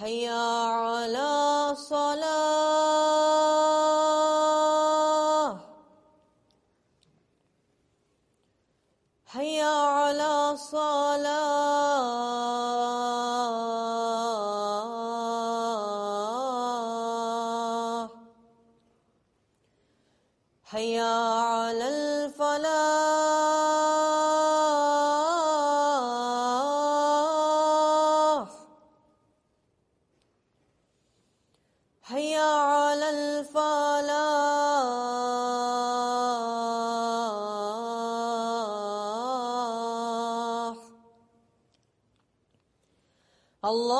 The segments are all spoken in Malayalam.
还有。Allah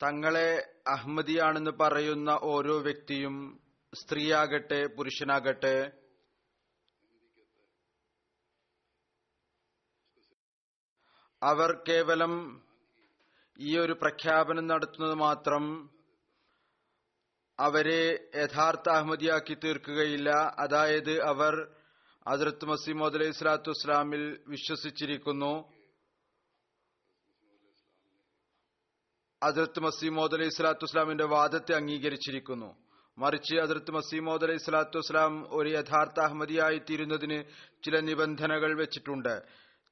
തങ്ങളെ അഹമ്മദിയാണെന്ന് പറയുന്ന ഓരോ വ്യക്തിയും സ്ത്രീയാകട്ടെ പുരുഷനാകട്ടെ അവർ കേവലം ഈ ഒരു പ്രഖ്യാപനം നടത്തുന്നത് മാത്രം അവരെ യഥാർത്ഥ അഹമ്മദിയാക്കി തീർക്കുകയില്ല. അതായത് അവർ അതിർത്ത് മസീമോദ് അലൈഹി സ്വലാത്തു വസ്സലാമിൽ വിശ്വസിച്ചിരിക്കുന്നു. അതിർത്ത് മസീമോദ് അലൈഹി സ്വലാത്തു വസ്സലാമിന്റെ വാദത്തെ അംഗീകരിച്ചിരിക്കുന്നു. മറിച്ച് അതിർത്ത് മസീമോദ് അലൈഹി സ്വലാത്തു വസ്സലാം ഒരു യഥാർത്ഥ അഹമ്മദിയായി തീരുന്നതിന് ചില നിബന്ധനകൾ വെച്ചിട്ടുണ്ട്.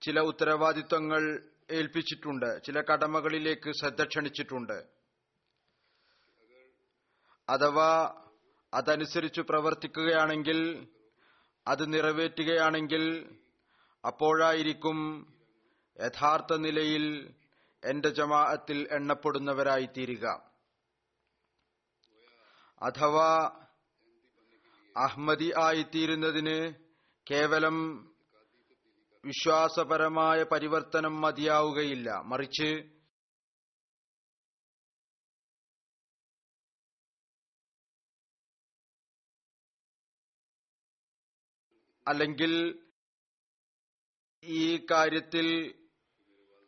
ചില ഉത്തരവാദിത്വങ്ങൾ ഏൽപ്പിച്ചിട്ടുണ്ട്. ചില കടമകളിലേക്ക് ശ്രദ്ധ ക്ഷണിച്ചിട്ടുണ്ട്. അഥവാ അതനുസരിച്ച് പ്രവർത്തിക്കുകയാണെങ്കിൽ അത് നിറവേറ്റുകയാണെങ്കിൽ അപ്പോഴായിരിക്കും യഥാർത്ഥ നിലയിൽ എന്റെ ജമാഅത്തിൽ എണ്ണപ്പെടുന്നവരായി തീരുക അഥവാ അഹമ്മദി ആയിത്തീരുന്നതിന് കേവലം വിശ്വാസപരമായ പരിവർത്തനം മതിയാവുകയില്ല. മറിച്ച് അല്ലെങ്കിൽ ഈ കാര്യത്തിൽ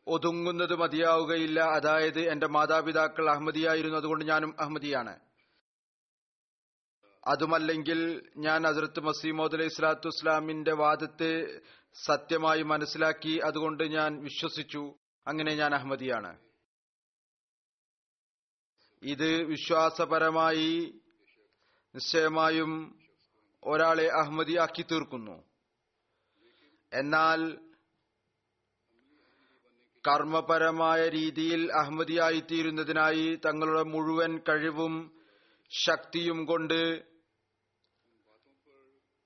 ഒതുങ്ങുന്നത് മതിയാവുകയില്ല. അതായത് എന്റെ മാതാപിതാക്കൾ അഹമ്മദിയായിരുന്നു അതുകൊണ്ട് ഞാനും അഹമ്മദിയാണ്. അതുമല്ലെങ്കിൽ ഞാൻ ഹസരത്ത് മസീമോദ് അലൈഹി സ്വലാത്തു വസ്ലാമിന്റെ വാദത്തെ സത്യമായി മനസ്സിലാക്കി അതുകൊണ്ട് ഞാൻ വിശ്വസിച്ചു. അങ്ങനെ ഞാൻ അഹമ്മദിയാണ്. ഇത് വിശ്വാസപരമായി നിശ്ചയമായും ഒരാളെ അഹമ്മദിയാക്കി തീർക്കുന്നു. എന്നാൽ കർമ്മപരമായ രീതിയിൽ അഹമ്മദിയായിത്തീരുന്നതിനായി തങ്ങളുടെ മുഴുവൻ കഴിവും ശക്തിയും കൊണ്ട്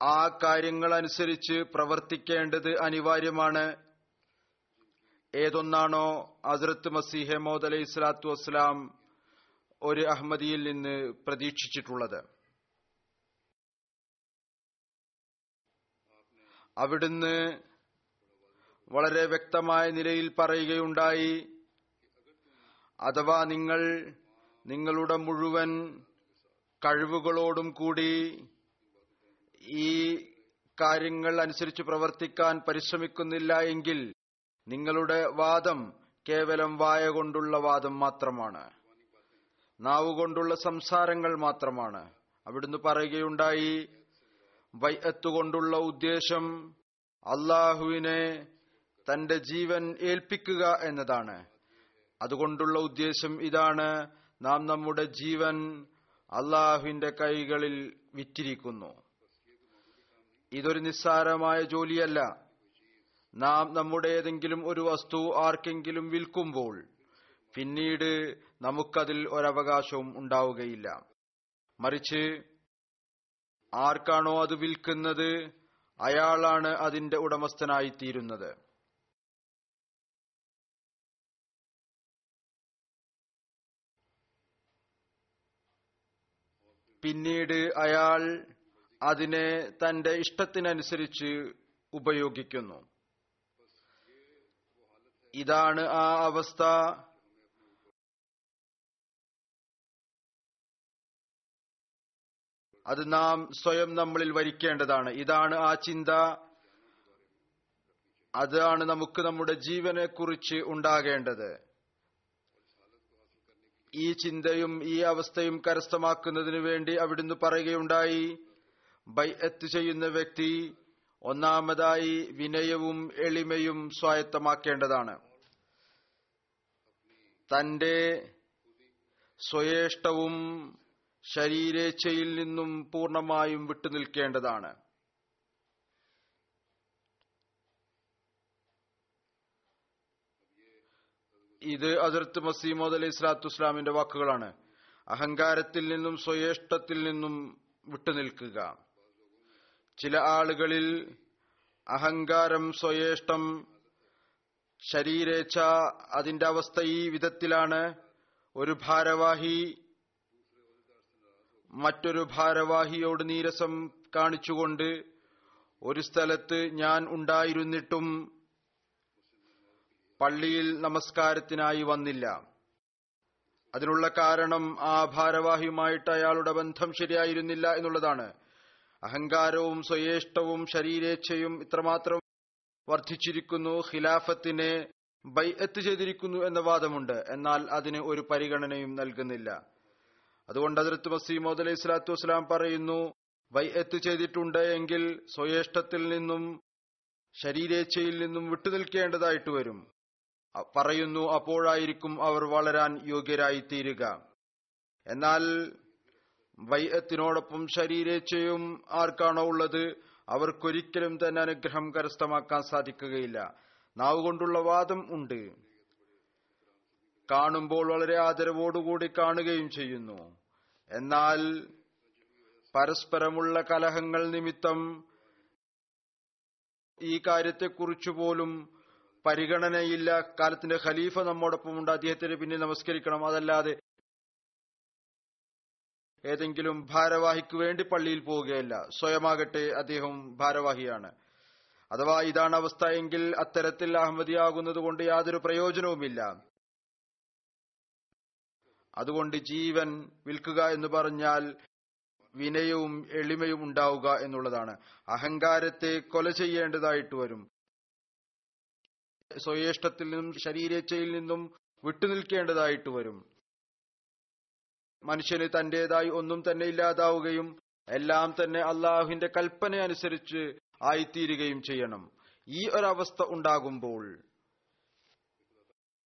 ആ കാര്യങ്ങളനുസരിച്ച് പ്രവർത്തിക്കേണ്ടത് അനിവാര്യമാണ്. ഏതൊന്നാണോ അസ്രത്ത് മസിഹെ മോദ് അലൈഹി സ്വലാത്തു വസ്സലാം ഒരു അഹമ്മദിയിൽ നിന്ന് പ്രതീക്ഷിച്ചിട്ടുള്ളത്. അവിടുന്ന് വളരെ വ്യക്തമായ നിലയിൽ പറയുകയുണ്ടായി അഥവാ നിങ്ങൾ നിങ്ങളുടെ മുഴുവൻ കഴിവുകളോടും കൂടി ഈ കാര്യങ്ങൾ അനുസരിച്ച് പ്രവർത്തിക്കാൻ പരിശ്രമിക്കുന്നില്ല എങ്കിൽ നിങ്ങളുടെ വാദം കേവലം വായ കൊണ്ടുള്ള വാദം മാത്രമാണ്. നാവുകൊണ്ടുള്ള സംസാരങ്ങൾ മാത്രമാണ്. അവിടുന്ന് പറയുകയുണ്ടായി വൈഅത്ത് കൊണ്ടുള്ള ഉദ്ദേശം അള്ളാഹുവിനെ തന്റെ ജീവൻ ഏൽപ്പിക്കുക എന്നതാണ്. അതുകൊണ്ടുള്ള ഉദ്ദേശം ഇതാണ്. നാം നമ്മുടെ ജീവൻ അള്ളാഹുവിന്റെ കൈകളിൽ വിറ്റിരിക്കുന്നു. ഇതൊരു നിസ്സാരമായ ജോലിയല്ല. നാം നമ്മുടെ ഏതെങ്കിലും ഒരു വസ്തു ആർക്കെങ്കിലും വിൽക്കുമ്പോൾ പിന്നീട് നമുക്കതിൽ ഒരവകാശവും ഉണ്ടാവുകയില്ല. മറിച്ച് ആർക്കാണോ അത് വിൽക്കുന്നത് അയാളാണ് അതിന്റെ ഉടമസ്ഥനായിത്തീരുന്നത്. പിന്നീട് അയാൾ അതിനെ തന്റെ ഇഷ്ടത്തിനനുസരിച്ച് ഉപയോഗിക്കുന്നു. ഇതാണ് ആ അവസ്ഥ. അത് നാം സ്വയം നമ്മളിൽ വരിക്കേണ്ടതാണ്. ഇതാണ് ആ ചിന്ത. അതാണ് നമുക്ക് നമ്മുടെ ജീവനെ കുറിച്ച് ഉണ്ടാകേണ്ടത്. ഈ ചിന്തയും ഈ അവസ്ഥയും കരസ്ഥമാക്കുന്നതിനു വേണ്ടി അവിടുന്ന് പറയുകയുണ്ടായി. ബൈഅത്ത് ചെയ്യുന്ന വ്യക്തി ഒന്നാമതായി വിനയവും എളിമയും സ്വായത്തമാക്കേണ്ടതാണ്. തന്റെ സ്വയേഷ്ടവും ശരീരേച്ഛയിൽ നിന്നും പൂർണമായും വിട്ടുനിൽക്കേണ്ടതാണ് ഇത് അതിർത്ത് മസീമോദ് അലൈഹി സ്വലാത്തു വസ്സലാമിന്റെ വാക്കുകളാണ്. അഹങ്കാരത്തിൽ നിന്നും സ്വയേഷ്ടത്തിൽ നിന്നും വിട്ടുനിൽക്കുക ചില ആളുകളിൽ അഹങ്കാരം സ്വയേഷ്ടം ശരീരേച്ഛ അതിന്റെ അവസ്ഥ ഈ വിധത്തിലാണ്. ഒരു ഭാരവാഹി മറ്റൊരു ഭാരവാഹിയോട് നീരസം കാണിച്ചുകൊണ്ട് ഒരു സ്ഥലത്ത് ഞാൻ ഉണ്ടായിരുന്നിട്ടും പള്ളിയിൽ നമസ്കാരത്തിനായി വന്നില്ല. അതിനുള്ള കാരണം ആ ഭാരവാഹിയുമായിട്ട് അയാളുടെ ബന്ധം ശരിയായിരുന്നില്ല എന്നുള്ളതാണ്. അഹങ്കാരവും സ്വയേഷ്ടവും ശരീരേച്ഛയും ഇത്രമാത്രം വർദ്ധിച്ചിരിക്കുന്നു ഖിലാഫത്തിനെ ബൈഅത്ത് ചെയ്തിരിക്കുന്നു എന്ന വാദമുണ്ട്. എന്നാൽ അതിന് ഒരു പരിഗണനയും നൽകുന്നില്ല. അതുകൊണ്ട് അതിർത്ത് മസീമോദ് അലൈഹി സ്വലാത്തു വസ്സലാം പറയുന്നു ബൈഅത്ത് ചെയ്തിട്ടുണ്ട് എങ്കിൽ സ്വയേഷ്ടത്തിൽ നിന്നും ശരീരേച്ഛയിൽ നിന്നും വിട്ടുനിൽക്കേണ്ടതായിട്ട് വരും. പറയുന്നു അപ്പോഴായിരിക്കും അവർ വളരാൻ യോഗ്യരായി തീരുക എന്നാൽ വൈയത്തിനോടൊപ്പം ശരീരേച്ഛയും ആർക്കാണോ ഉള്ളത്? അവർക്കൊരിക്കലും തന്നെ അനുഗ്രഹം കരസ്ഥമാക്കാൻ സാധിക്കുകയില്ല. നാവുകൊണ്ടുള്ള വാദം ഉണ്ട്. കാണുമ്പോൾ വളരെ ആദരവോടുകൂടി കാണുകയും ചെയ്യുന്നു. എന്നാൽ പരസ്പരമുള്ള കലഹങ്ങൾ നിമിത്തം ഈ കാര്യത്തെക്കുറിച്ചു പോലും പരിഗണനയില്ല. കാലത്തിന്റെ ഖലീഫ നമ്മോടൊപ്പം ഉണ്ട് അദ്ദേഹത്തിന് പിന്നെ നമസ്കരിക്കണം. അതല്ലാതെ ഏതെങ്കിലും ഭാരവാഹിക്ക് വേണ്ടി പള്ളിയിൽ പോവുകയല്ല. സ്വയമാകട്ടെ അദ്ദേഹം ഭാരവാഹിയാണ്. അഥവാ ഇതാണ് അവസ്ഥ എങ്കിൽ അത്തരത്തിൽ അഹമ്മദിയാകുന്നത് കൊണ്ട് യാതൊരു പ്രയോജനവുമില്ല. അതുകൊണ്ട് ജീവൻ വിൽക്കുക എന്ന് പറഞ്ഞാൽ വിനയവും എളിമയും ഉണ്ടാവുക എന്നുള്ളതാണ്. അഹങ്കാരത്തെ കൊല ചെയ്യേണ്ടതായിട്ട് വരും. സ്വയേഷ്ടത്തിൽ നിന്നും ശരീരേച്ഛയിൽ നിന്നും വിട്ടുനിൽക്കേണ്ടതായിട്ട് വരും. മനുഷ്യന് തന്റേതായി ഒന്നും തന്നെ ഇല്ലാതാവുകയും എല്ലാം തന്നെ അള്ളാഹുവിന്റെ കൽപ്പന അനുസരിച്ച് ആയിത്തീരുകയും ചെയ്യണം. ഈ ഒരവസ്ഥ ഉണ്ടാകുമ്പോൾ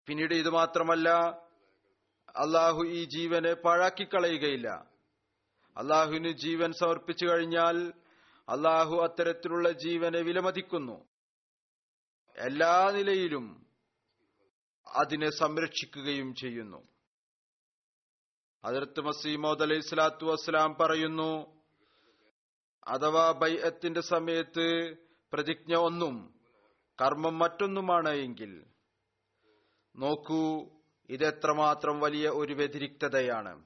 പിന്നീട് ഇത് മാത്രമല്ല അള്ളാഹു ഈ ജീവനെ പാഴാക്കിക്കളയുകയില്ല. അള്ളാഹുവിന് ജീവൻ സമർപ്പിച്ചു കഴിഞ്ഞാൽ അള്ളാഹു അത്തരത്തിലുള്ള ജീവനെ വിലമതിക്കുന്നു. എല്ലാ നിലയിലും അതിനെ സംരക്ഷിക്കുകയും ചെയ്യുന്നു. അതിർത്ത് മസീമോദ് അലൈഹി സ്വലാത്തു വസ്സലാം പറയുന്നു അഥവാ ബൈഅത്തിന്റെ സമയത്ത് പ്രതിജ്ഞ ഒന്നും കർമ്മം മറ്റൊന്നുമാണ് എങ്കിൽ നോക്കൂ ഇത് എത്രമാത്രം വലിയ ഒരു വ്യതിരിക്തതയാണ്.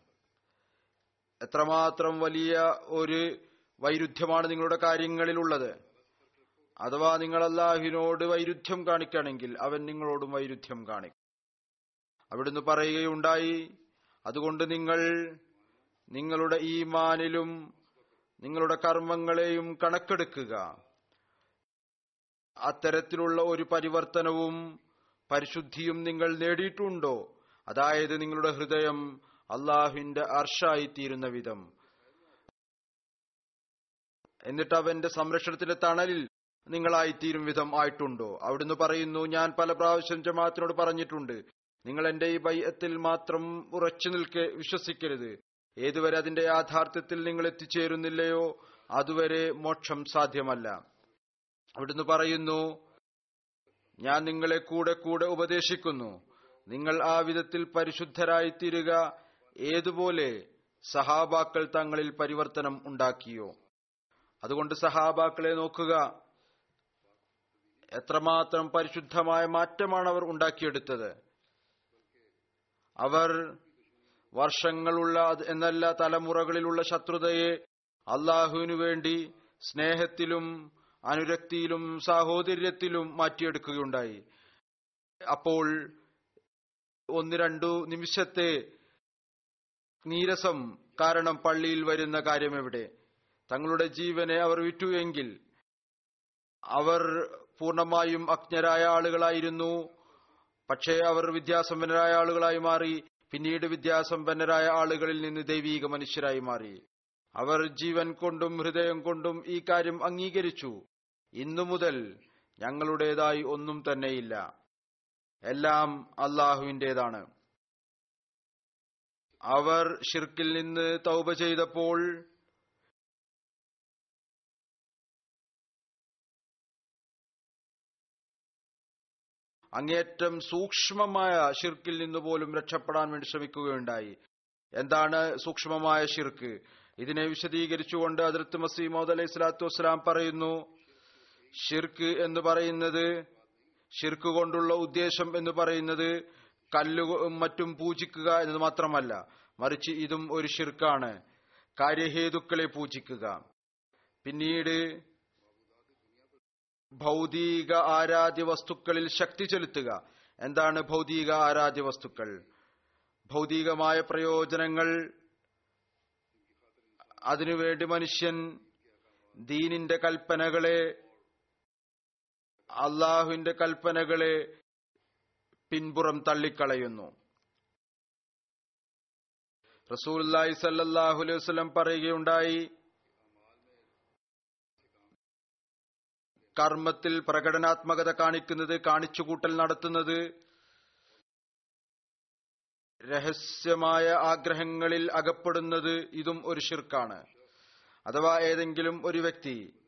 എത്രമാത്രം വലിയ ഒരു വൈരുദ്ധ്യമാണ് നിങ്ങളുടെ കാര്യങ്ങളിലുള്ളത്. അഥവാ നിങ്ങൾ അള്ളാഹുവിനോട് വൈരുദ്ധ്യം കാണിക്കുകയാണെങ്കിൽ അവൻ നിങ്ങളോടും വൈരുദ്ധ്യം കാണിക്കും. അവിടുന്ന് പറയുകയുണ്ടായി അതുകൊണ്ട് നിങ്ങൾ നിങ്ങളുടെ ഈമാനിലും നിങ്ങളുടെ കർമ്മങ്ങളെയും കണക്കെടുക്കുക. അത്തരത്തിലുള്ള ഒരു പരിവർത്തനവും പരിശുദ്ധിയും നിങ്ങൾ നേടിയിട്ടുണ്ടോ? അതായത് നിങ്ങളുടെ ഹൃദയം അള്ളാഹുവിന്റെ അർഷായിത്തീരുന്ന വിധം. എന്നിട്ട് അവന്റെ സംരക്ഷണത്തിന്റെ തണലിൽ നിങ്ങളായിത്തീരും വിധം ആയിട്ടുണ്ടോ? അവിടുന്ന് പറയുന്നു ഞാൻ പല പ്രാവശ്യം ജമാഅത്തിനോട് പറഞ്ഞിട്ടുണ്ട് നിങ്ങൾ എന്റെ ഈ ബയ്യത്തിൽ മാത്രം ഉറച്ചു നിൽക്കെ വിശ്വസിക്കരുത്. ഏതുവരെ അതിന്റെ യാഥാർത്ഥ്യത്തിൽ നിങ്ങൾ എത്തിച്ചേരുന്നില്ലയോ അതുവരെ മോക്ഷം സാധ്യമല്ല. അവിടുന്ന് പറയുന്നു ഞാൻ നിങ്ങളെ കൂടെ കൂടെ ഉപദേശിക്കുന്നു. നിങ്ങൾ ആ വിധത്തിൽ പരിശുദ്ധരായിത്തീരുക. ഏതുപോലെ സഹാബാക്കൾ തങ്ങളിൽ പരിവർത്തനം ഉണ്ടാക്കിയോ? അതുകൊണ്ട് സഹാബാക്കളെ നോക്കുക. എത്രമാത്രം പരിശുദ്ധമായ മാറ്റമാണ് അവർ ഉണ്ടാക്കിയെടുത്തത്. അവർ വർഷങ്ങളുള്ള എന്നല്ല തലമുറകളിലുള്ള ശത്രുതയെ അള്ളാഹുവിനു വേണ്ടി സ്നേഹത്തിലും അനുരക്തിയിലും സാഹോദര്യത്തിലും മാറ്റിയെടുക്കുകയുണ്ടായി. അപ്പോൾ ഒന്ന് രണ്ടു നിമിഷത്തെ നീരസം കാരണം പള്ളിയിൽ വരുന്ന കാര്യം എവിടെ? തങ്ങളുടെ ജീവനെ അവർ വിറ്റു എങ്കിൽ അവർ പൂർണമായും അജ്ഞരായ ആളുകളായിരുന്നു. പക്ഷേ അവർ വിദ്യാസമ്പന്നരായ ആളുകളായി മാറി. പിന്നീട് വിദ്യാസമ്പന്നരായ ആളുകളിൽ നിന്ന് ദൈവീക മനുഷ്യരായി മാറി. അവർ ജീവൻ കൊണ്ടും ഹൃദയം കൊണ്ടും ഈ കാര്യം അംഗീകരിച്ചു. ഇന്നു മുതൽ ഞങ്ങളുടേതായി ഒന്നും തന്നെയില്ല. എല്ലാം അള്ളാഹുവിന്റേതാണ് അവർ ഷിർക്കിൽ നിന്ന് തൗബ ചെയ്തപ്പോൾ അങ്ങേറ്റം സൂക്ഷ്മമായ ഷിർക്കിൽ നിന്ന് പോലും രക്ഷപ്പെടാൻ വേണ്ടി ശ്രമിക്കുകയുണ്ടായി. എന്താണ് സൂക്ഷ്മമായ ഷിർക്ക് ഇതിനെ വിശദീകരിച്ചുകൊണ്ട് അതിർത്ത് മസീമോദ് അലൈഹി സ്വലാത്തു വസ്സലാം പറയുന്നു ഷിർക്ക് എന്ന് പറയുന്നത് ഷിർക്ക് കൊണ്ടുള്ള ഉദ്ദേശം എന്ന് പറയുന്നത് കല്ലു മറ്റും പൂജിക്കുക എന്നത് മാത്രമല്ല മറിച്ച് ഇതും ഒരു ഷിർക്കാണ് കാര്യഹേതുക്കളെ പൂജിക്കുക. പിന്നീട് ഭൗതിക ആരാധ്യ വസ്തുക്കളിൽ ശക്തി ചെലുത്തുക. എന്താണ് ഭൗതിക ആരാധ്യ വസ്തുക്കൾ? ഭൗതികമായ പ്രയോജനങ്ങൾ അതിനുവേണ്ടി മനുഷ്യൻ ദീനിന്റെ കൽപ്പനകളെ അള്ളാഹുവിന്റെ കൽപ്പനകളെ പിൻപുറം തള്ളിക്കളയുന്നു. റസൂല്ലായി സല്ലാഹു അലൈഹി വസ്ലം പറയുകയുണ്ടായി കർമ്മത്തിൽ പ്രകടനാത്മകത കാണിക്കുന്നത് കാണിച്ചുകൂട്ടൽ നടത്തുന്നത് രഹസ്യമായ ആഗ്രഹങ്ങളിൽ അകപ്പെടുന്നത് ഇതും ഒരു ഷിർക്കാണ് അഥവാ ഏതെങ്കിലും ഒരു വ്യക്തി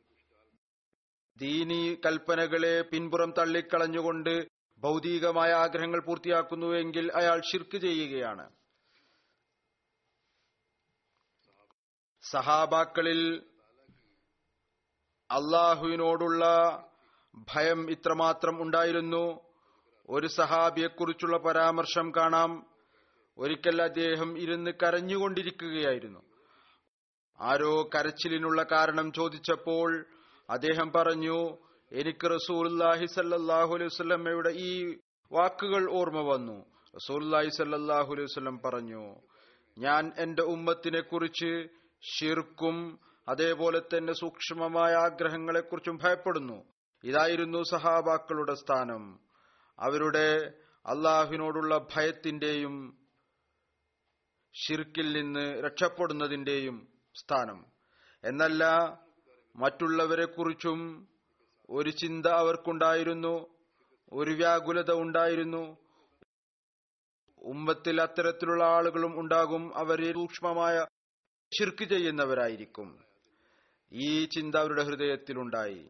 ദീനി കൽപ്പനകളെ പിൻപുറം തള്ളിക്കളഞ്ഞുകൊണ്ട് ഭൗതികമായ ആഗ്രഹങ്ങൾ പൂർത്തിയാക്കുന്നുവെങ്കിൽ അയാൾ ഷിർക്ക് ചെയ്യുകയാണ്. സഹാബാക്കളിൽ അള്ളാഹുവിനോടുള്ള ഭയം ഇത്രമാത്രം ഉണ്ടായിരുന്നു. ഒരു സഹാബിയെക്കുറിച്ചുള്ള പരാമർശം കാണാം. ഒരിക്കൽ അദ്ദേഹം ഇരുന്ന് കരഞ്ഞുകൊണ്ടിരിക്കുകയായിരുന്നു. ആരോ കരച്ചിലിനുള്ള കാരണം ചോദിച്ചപ്പോൾ അദ്ദേഹം പറഞ്ഞു എനിക്ക് റസൂൽഹി സല്ലാഹു അലൈഹി വസ്ലമ്മയുടെ ഈ വാക്കുകൾ ഓർമ്മ വന്നു. റസൂൽഹി സല്ലാഹു അലൈഹി വസ്ലം പറഞ്ഞു ഞാൻ എന്റെ ഉമ്മത്തിനെ കുറിച്ച് ഷിർക്കും അതേപോലെ തന്നെ സൂക്ഷ്മമായ ആഗ്രഹങ്ങളെക്കുറിച്ചും ഭയപ്പെടുന്നു. ഇതായിരുന്നു സഹാബാക്കളുടെ സ്ഥാനം. അവരുടെ അള്ളാഹുവിനോടുള്ള ഭയത്തിന്റെയും ഷിർക്കിൽ നിന്ന് രക്ഷപ്പെടുന്നതിന്റെയും സ്ഥാനം. എന്നല്ല മറ്റുള്ളവരെ കുറിച്ചും ഒരു ചിന്ത അവർക്കുണ്ടായിരുന്നു ഒരു വ്യാകുലത ഉണ്ടായിരുന്നു. ഉമ്മത്തിൽ അത്തരത്തിലുള്ള ആളുകളും ഉണ്ടാകും. അവരെ സൂക്ഷ്മമായ ശിർക്ക് ചെയ്യുന്നവരായിരിക്കും. ഈ ചിന്ത അവരുടെ ഹൃദയത്തിലുണ്ടായി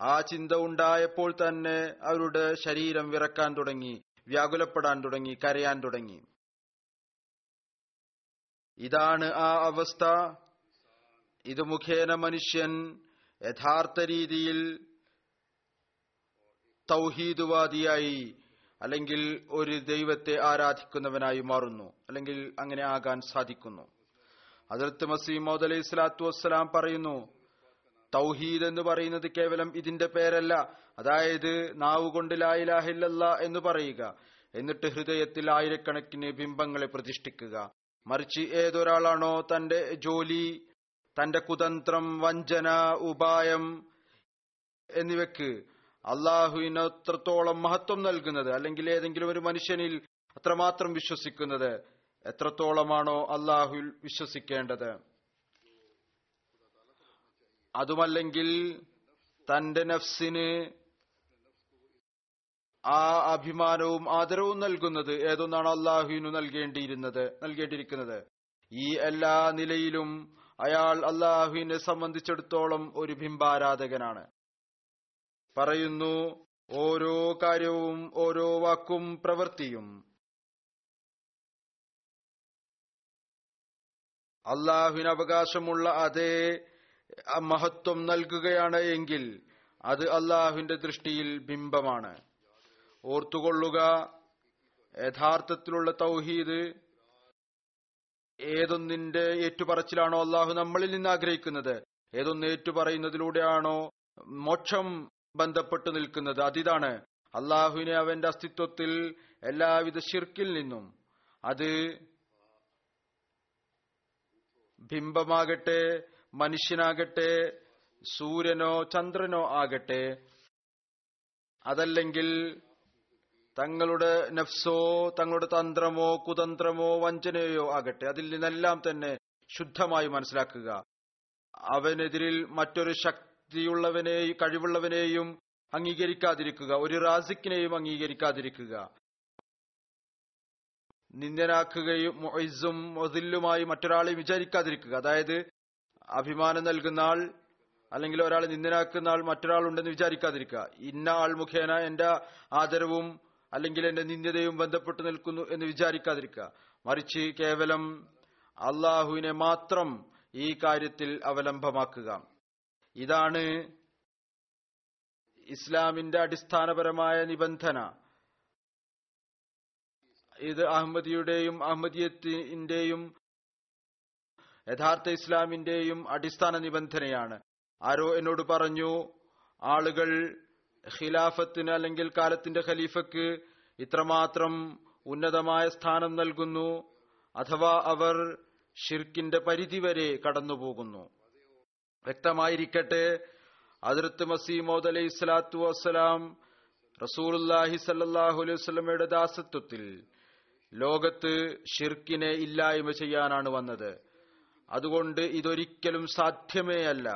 ആ ചിന്ത ഉണ്ടായപ്പോൾ തന്നെ അവരുടെ ശരീരം വിറക്കാൻ തുടങ്ങി വ്യാകുലപ്പെടാൻ തുടങ്ങി കരയാൻ തുടങ്ങി. ഇതാണ് ആ അവസ്ഥ. ഇത് മുഖേന മനുഷ്യൻ യഥാർത്ഥ രീതിയിൽ തൗഹീദുവാദിയായി അല്ലെങ്കിൽ ഒരു ദൈവത്തെ ആരാധിക്കുന്നവനായി മാറുന്നു അല്ലെങ്കിൽ അങ്ങനെ ആകാൻ സാധിക്കുന്നു. അതിർത്ത് മസീമോദ് അലൈഹി സ്വലാത്തു വസ്സലാം പറയുന്നു തൗഹീദ് എന്ന് പറയുന്നത് കേവലം ഇതിന്റെ പേരല്ല അതായത് നാവ് കൊണ്ട് ലായിലാഹില്ല എന്ന് പറയുക എന്നിട്ട് ഹൃദയത്തിൽ ആയിരക്കണക്കിന് ബിംബങ്ങളെ പ്രതിഷ്ഠിക്കുക. മറിച്ച് ഏതൊരാളാണോ തന്റെ ജോലി തന്റെ കുതന്ത്രം വഞ്ചന ഉപായം എന്നിവയ്ക്ക് അള്ളാഹുവിന് അത്രത്തോളം മഹത്വം നൽകുന്നത്? അല്ലെങ്കിൽ ഏതെങ്കിലും ഒരു മനുഷ്യനിൽ അത്രമാത്രം വിശ്വസിക്കുന്നത് എത്രത്തോളമാണോ അള്ളാഹുവിൽ വിശ്വസിക്കേണ്ടത്? അതുമല്ലെങ്കിൽ തന്റെ നഫ്സിന് ആ അഭിമാനവും ആദരവും നൽകുന്നത് ഏതൊന്നാണ് അള്ളാഹുവിനു നൽകേണ്ടിയിരുന്നത് നൽകേണ്ടിയിരിക്കുന്നത്? ഈ എല്ലാ നിലയിലും അയാൾ അള്ളാഹുവിനെ സംബന്ധിച്ചിടത്തോളം ഒരു ബിംബാരാധകനാണ്. പറയുന്നു ഓരോ കാര്യവും ഓരോ വാക്കും പ്രവൃത്തിയും. അള്ളാഹുവിന് അവകാശമുള്ള അതേ മഹത്വം നൽകുകയാണ് എങ്കിൽ അത് അള്ളാഹുവിന്റെ ദൃഷ്ടിയിൽ ബിംബമാണ്. ഓർത്തുകൊള്ളുക യഥാർത്ഥത്തിലുള്ള തൗഹീദ് ഏതൊന്നിന്റെ ഏറ്റുപറച്ചിലാണോ അള്ളാഹു നമ്മളിൽ നിന്ന് ആഗ്രഹിക്കുന്നത്? ഏതൊന്ന് ഏറ്റുപറയുന്നതിലൂടെയാണോ മോക്ഷം ബന്ധപ്പെട്ടു നിൽക്കുന്നത്? അതിതാണ്. അള്ളാഹുവിനെ അവന്റെ അസ്തിത്വത്തിൽ എല്ലാവിധ ശിർക്കിൽ നിന്നും അത് ബിംബമാകട്ടെ മനുഷ്യനാകട്ടെ സൂര്യനോ ചന്ദ്രനോ ആകട്ടെ അതല്ലെങ്കിൽ തങ്ങളുടെ നഫ്സോ തങ്ങളുടെ തന്ത്രമോ കുതന്ത്രമോ വഞ്ചനയോ ആകട്ടെ അതിൽ നിന്നെല്ലാം തന്നെ ശുദ്ധമായി മനസ്സിലാക്കുക. അവനെതിരിൽ മറ്റൊരു ശക്തിയുള്ളവനെയും കഴിവുള്ളവനെയും അംഗീകരിക്കാതിരിക്കുക ഒരു റാസിക്കിനെയും അംഗീകരിക്കാതിരിക്കുക. നിന്ദനാക്കുകയും മൊയ്സും മൊതില്ലുമായി മറ്റൊരാളെ വിചാരിക്കാതിരിക്കുക. അതായത് അഭിമാനം നൽകുന്ന ആൾ അല്ലെങ്കിൽ ഒരാളെ നിന്ദനാക്കുന്ന ആൾ മറ്റൊരാളുണ്ടെന്ന് വിചാരിക്കാതിരിക്കുക. ഇന്ന ആൾ മുഖേന എന്റെ ആദരവും അല്ലെങ്കിൽ എന്റെ നിന്ദതയും ബന്ധപ്പെട്ട് നിൽക്കുന്നു എന്ന് വിചാരിക്കാതിരിക്കുക. മറിച്ച് കേവലം അള്ളാഹുവിനെ മാത്രം ഈ കാര്യത്തിൽ അവലംബമാക്കുക. ഇതാണ് ഇസ്ലാമിന്റെ അടിസ്ഥാനപരമായ നിബന്ധന. ഇത് അഹമ്മദിയുടെയും അഹമ്മദിയത്തിന്റെയും യഥാർത്ഥ ഇസ്ലാമിന്റെയും അടിസ്ഥാന നിബന്ധനയാണ്. ആരോ എന്നോട് പറഞ്ഞു ആളുകൾ ഖിലാഫത്തിന് അല്ലെങ്കിൽ കാലത്തിന്റെ ഖലീഫക്ക് ഇത്രമാത്രം ഉന്നതമായ സ്ഥാനം നൽകുന്നു അഥവാ അവർ ഷിർക്കിന്റെ പരിധി വരെ കടന്നുപോകുന്നു. വ്യക്തമായിരിക്കട്ടെ അതിർത്ത് മസീമോദ് അലൈഹി സ്വലാത്തു വസ്സലാം റസൂലുല്ലാഹി സല്ലാഹു അലൈഹി സ്വലമയുടെ ദാസത്വത്തിൽ ലോകത്ത് ഷിർക്കിനെ ഇല്ലായ്മ ചെയ്യാനാണ് വന്നത്. അതുകൊണ്ട് ഇതൊരിക്കലും സാധ്യമേ അല്ല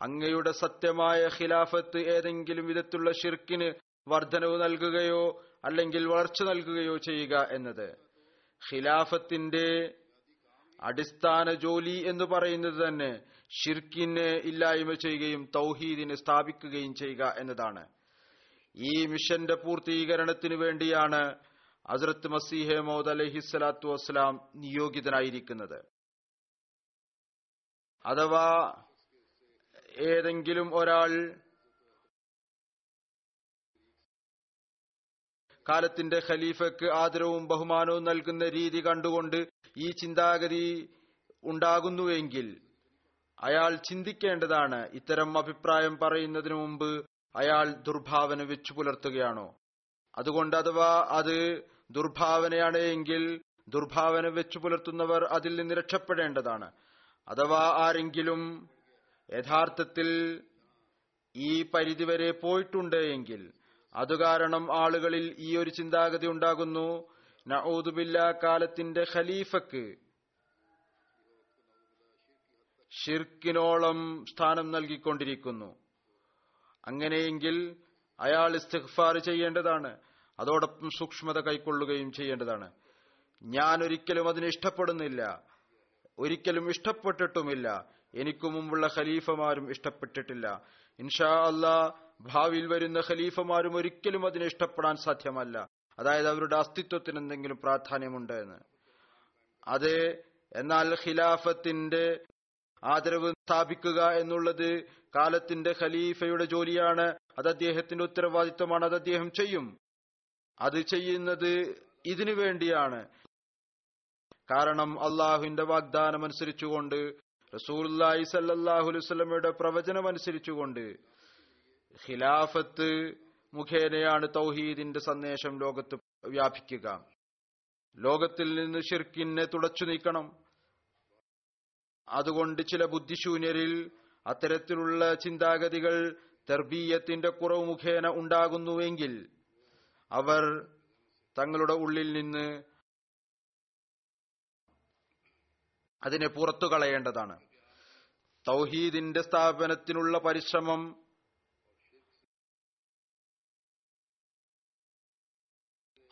അങ്ങയുടെ സത്യമായ ഖിലാഫത്ത് ഏതെങ്കിലും വിധത്തിലുള്ള ഷിർക്കിന് വർധനവ് നൽകുകയോ അല്ലെങ്കിൽ വളർച്ച നൽകുകയോ ചെയ്യുക എന്നത്. ഖിലാഫത്തിന്റെ അടിസ്ഥാന ജോലി എന്ന് പറയുന്നത് തന്നെ ഷിർക്കിനെ ഇല്ലായ്മ ചെയ്യുകയും തൗഹീദിനെ സ്ഥാപിക്കുകയും ചെയ്യുക എന്നതാണ്. ഈ മിഷന്റെ പൂർത്തീകരണത്തിനു വേണ്ടിയാണ് ഹസ്രത്ത് മസീഹെ മൗദ് അലഹിസ്സലാത്തു വസ്സലാം നിയോഗിതനായിരിക്കുന്നത്. അഥവാ ഏതെങ്കിലും ഒരാൾ കാലത്തിന്റെ ഖലീഫയ്ക്ക് ആദരവും ബഹുമാനവും നൽകുന്ന രീതി കണ്ടുകൊണ്ട് ഈ ചിന്താഗതി ഉണ്ടാകുന്നുവെങ്കിൽ അയാൾ ചിന്തിക്കേണ്ടതാണ് ഇത്തരം അഭിപ്രായം പറയുന്നതിനു മുമ്പ് അയാൾ ദുർഭാവന വെച്ചു പുലർത്തുകയാണോ? അതുകൊണ്ട് അഥവാ അത് ദുർഭാവനയാണ് എങ്കിൽ ദുർഭാവന വെച്ചു പുലർത്തുന്നവർ അതിൽ നിന്ന് രക്ഷപ്പെടേണ്ടതാണ്. അഥവാ ആരെങ്കിലും യഥാർത്ഥത്തിൽ ഈ പരിധിവരെ പോയിട്ടുണ്ട് എങ്കിൽ അതുകാരണം ആളുകളിൽ ഈ ഒരു ചിന്താഗതി ഉണ്ടാകുന്നു. നഊദുബില്ല കാലത്തിന്റെ ഖലീഫക്ക് ഷിർക്കിനോളം സ്ഥാനം നൽകിക്കൊണ്ടിരിക്കുന്നു. അങ്ങനെയെങ്കിൽ അയാൾ ഇസ്തിഗ്ഫാർ ചെയ്യേണ്ടതാണ്. അതോടൊപ്പം സൂക്ഷ്മത കൈക്കൊള്ളുകയും ചെയ്യേണ്ടതാണ്. ഞാൻ ഒരിക്കലും അതിന് ഇഷ്ടപ്പെടുന്നില്ല. ഒരിക്കലും ഇഷ്ടപ്പെട്ടിട്ടുമില്ല. എനിക്കു മുമ്പുള്ള ഖലീഫമാരും ഇഷ്ടപ്പെട്ടിട്ടില്ല. ഇൻഷാ അല്ലാ ഭാവിയിൽ വരുന്ന ഖലീഫമാരും ഒരിക്കലും അതിനെ ഇഷ്ടപ്പെടാൻ സാധ്യമല്ല. അതായത് അവരുടെ അസ്തിത്വത്തിന് എന്തെങ്കിലും പ്രാധാന്യമുണ്ട് എന്ന്. അതെ എന്നാൽ ഖിലാഫത്തിന്റെ ആദരവ് സ്ഥാപിക്കുക എന്നുള്ളത് കാലത്തിന്റെ ഖലീഫയുടെ ജോലിയാണ്. അത് അദ്ദേഹത്തിന്റെ ഉത്തരവാദിത്വമാണ്. അത് അദ്ദേഹം ചെയ്യും. അത് ചെയ്യുന്നത് ഇതിനു വേണ്ടിയാണ്. കാരണം അള്ളാഹുവിന്റെ വാഗ്ദാനം അനുസരിച്ചുകൊണ്ട് റസൂല്ലായി സല്ലാഹു പ്രവചനമനുസരിച്ചുകൊണ്ട് ഖിലാഫത്ത് മുഖേനയാണ് തൗഹീദിന്റെ സന്ദേശം ലോകത്ത് വ്യാപിക്കുക. ലോകത്തിൽ നിന്ന് ഷിർക്കിനെ തുടച്ചു നീക്കണം. അതുകൊണ്ട് ചില ബുദ്ധിശൂന്യരിൽ അത്തരത്തിലുള്ള ചിന്താഗതികൾ തെർബീയത്തിന്റെ കുറവ് മുഖേന ഉണ്ടാകുന്നുവെങ്കിൽ അവർ തങ്ങളുടെ ഉള്ളിൽ നിന്ന് അതിനെ പുറത്തു കളയേണ്ടതാണ്. തൗഹീദിന്റെ സ്ഥാപനത്തിനുള്ള പരിശ്രമം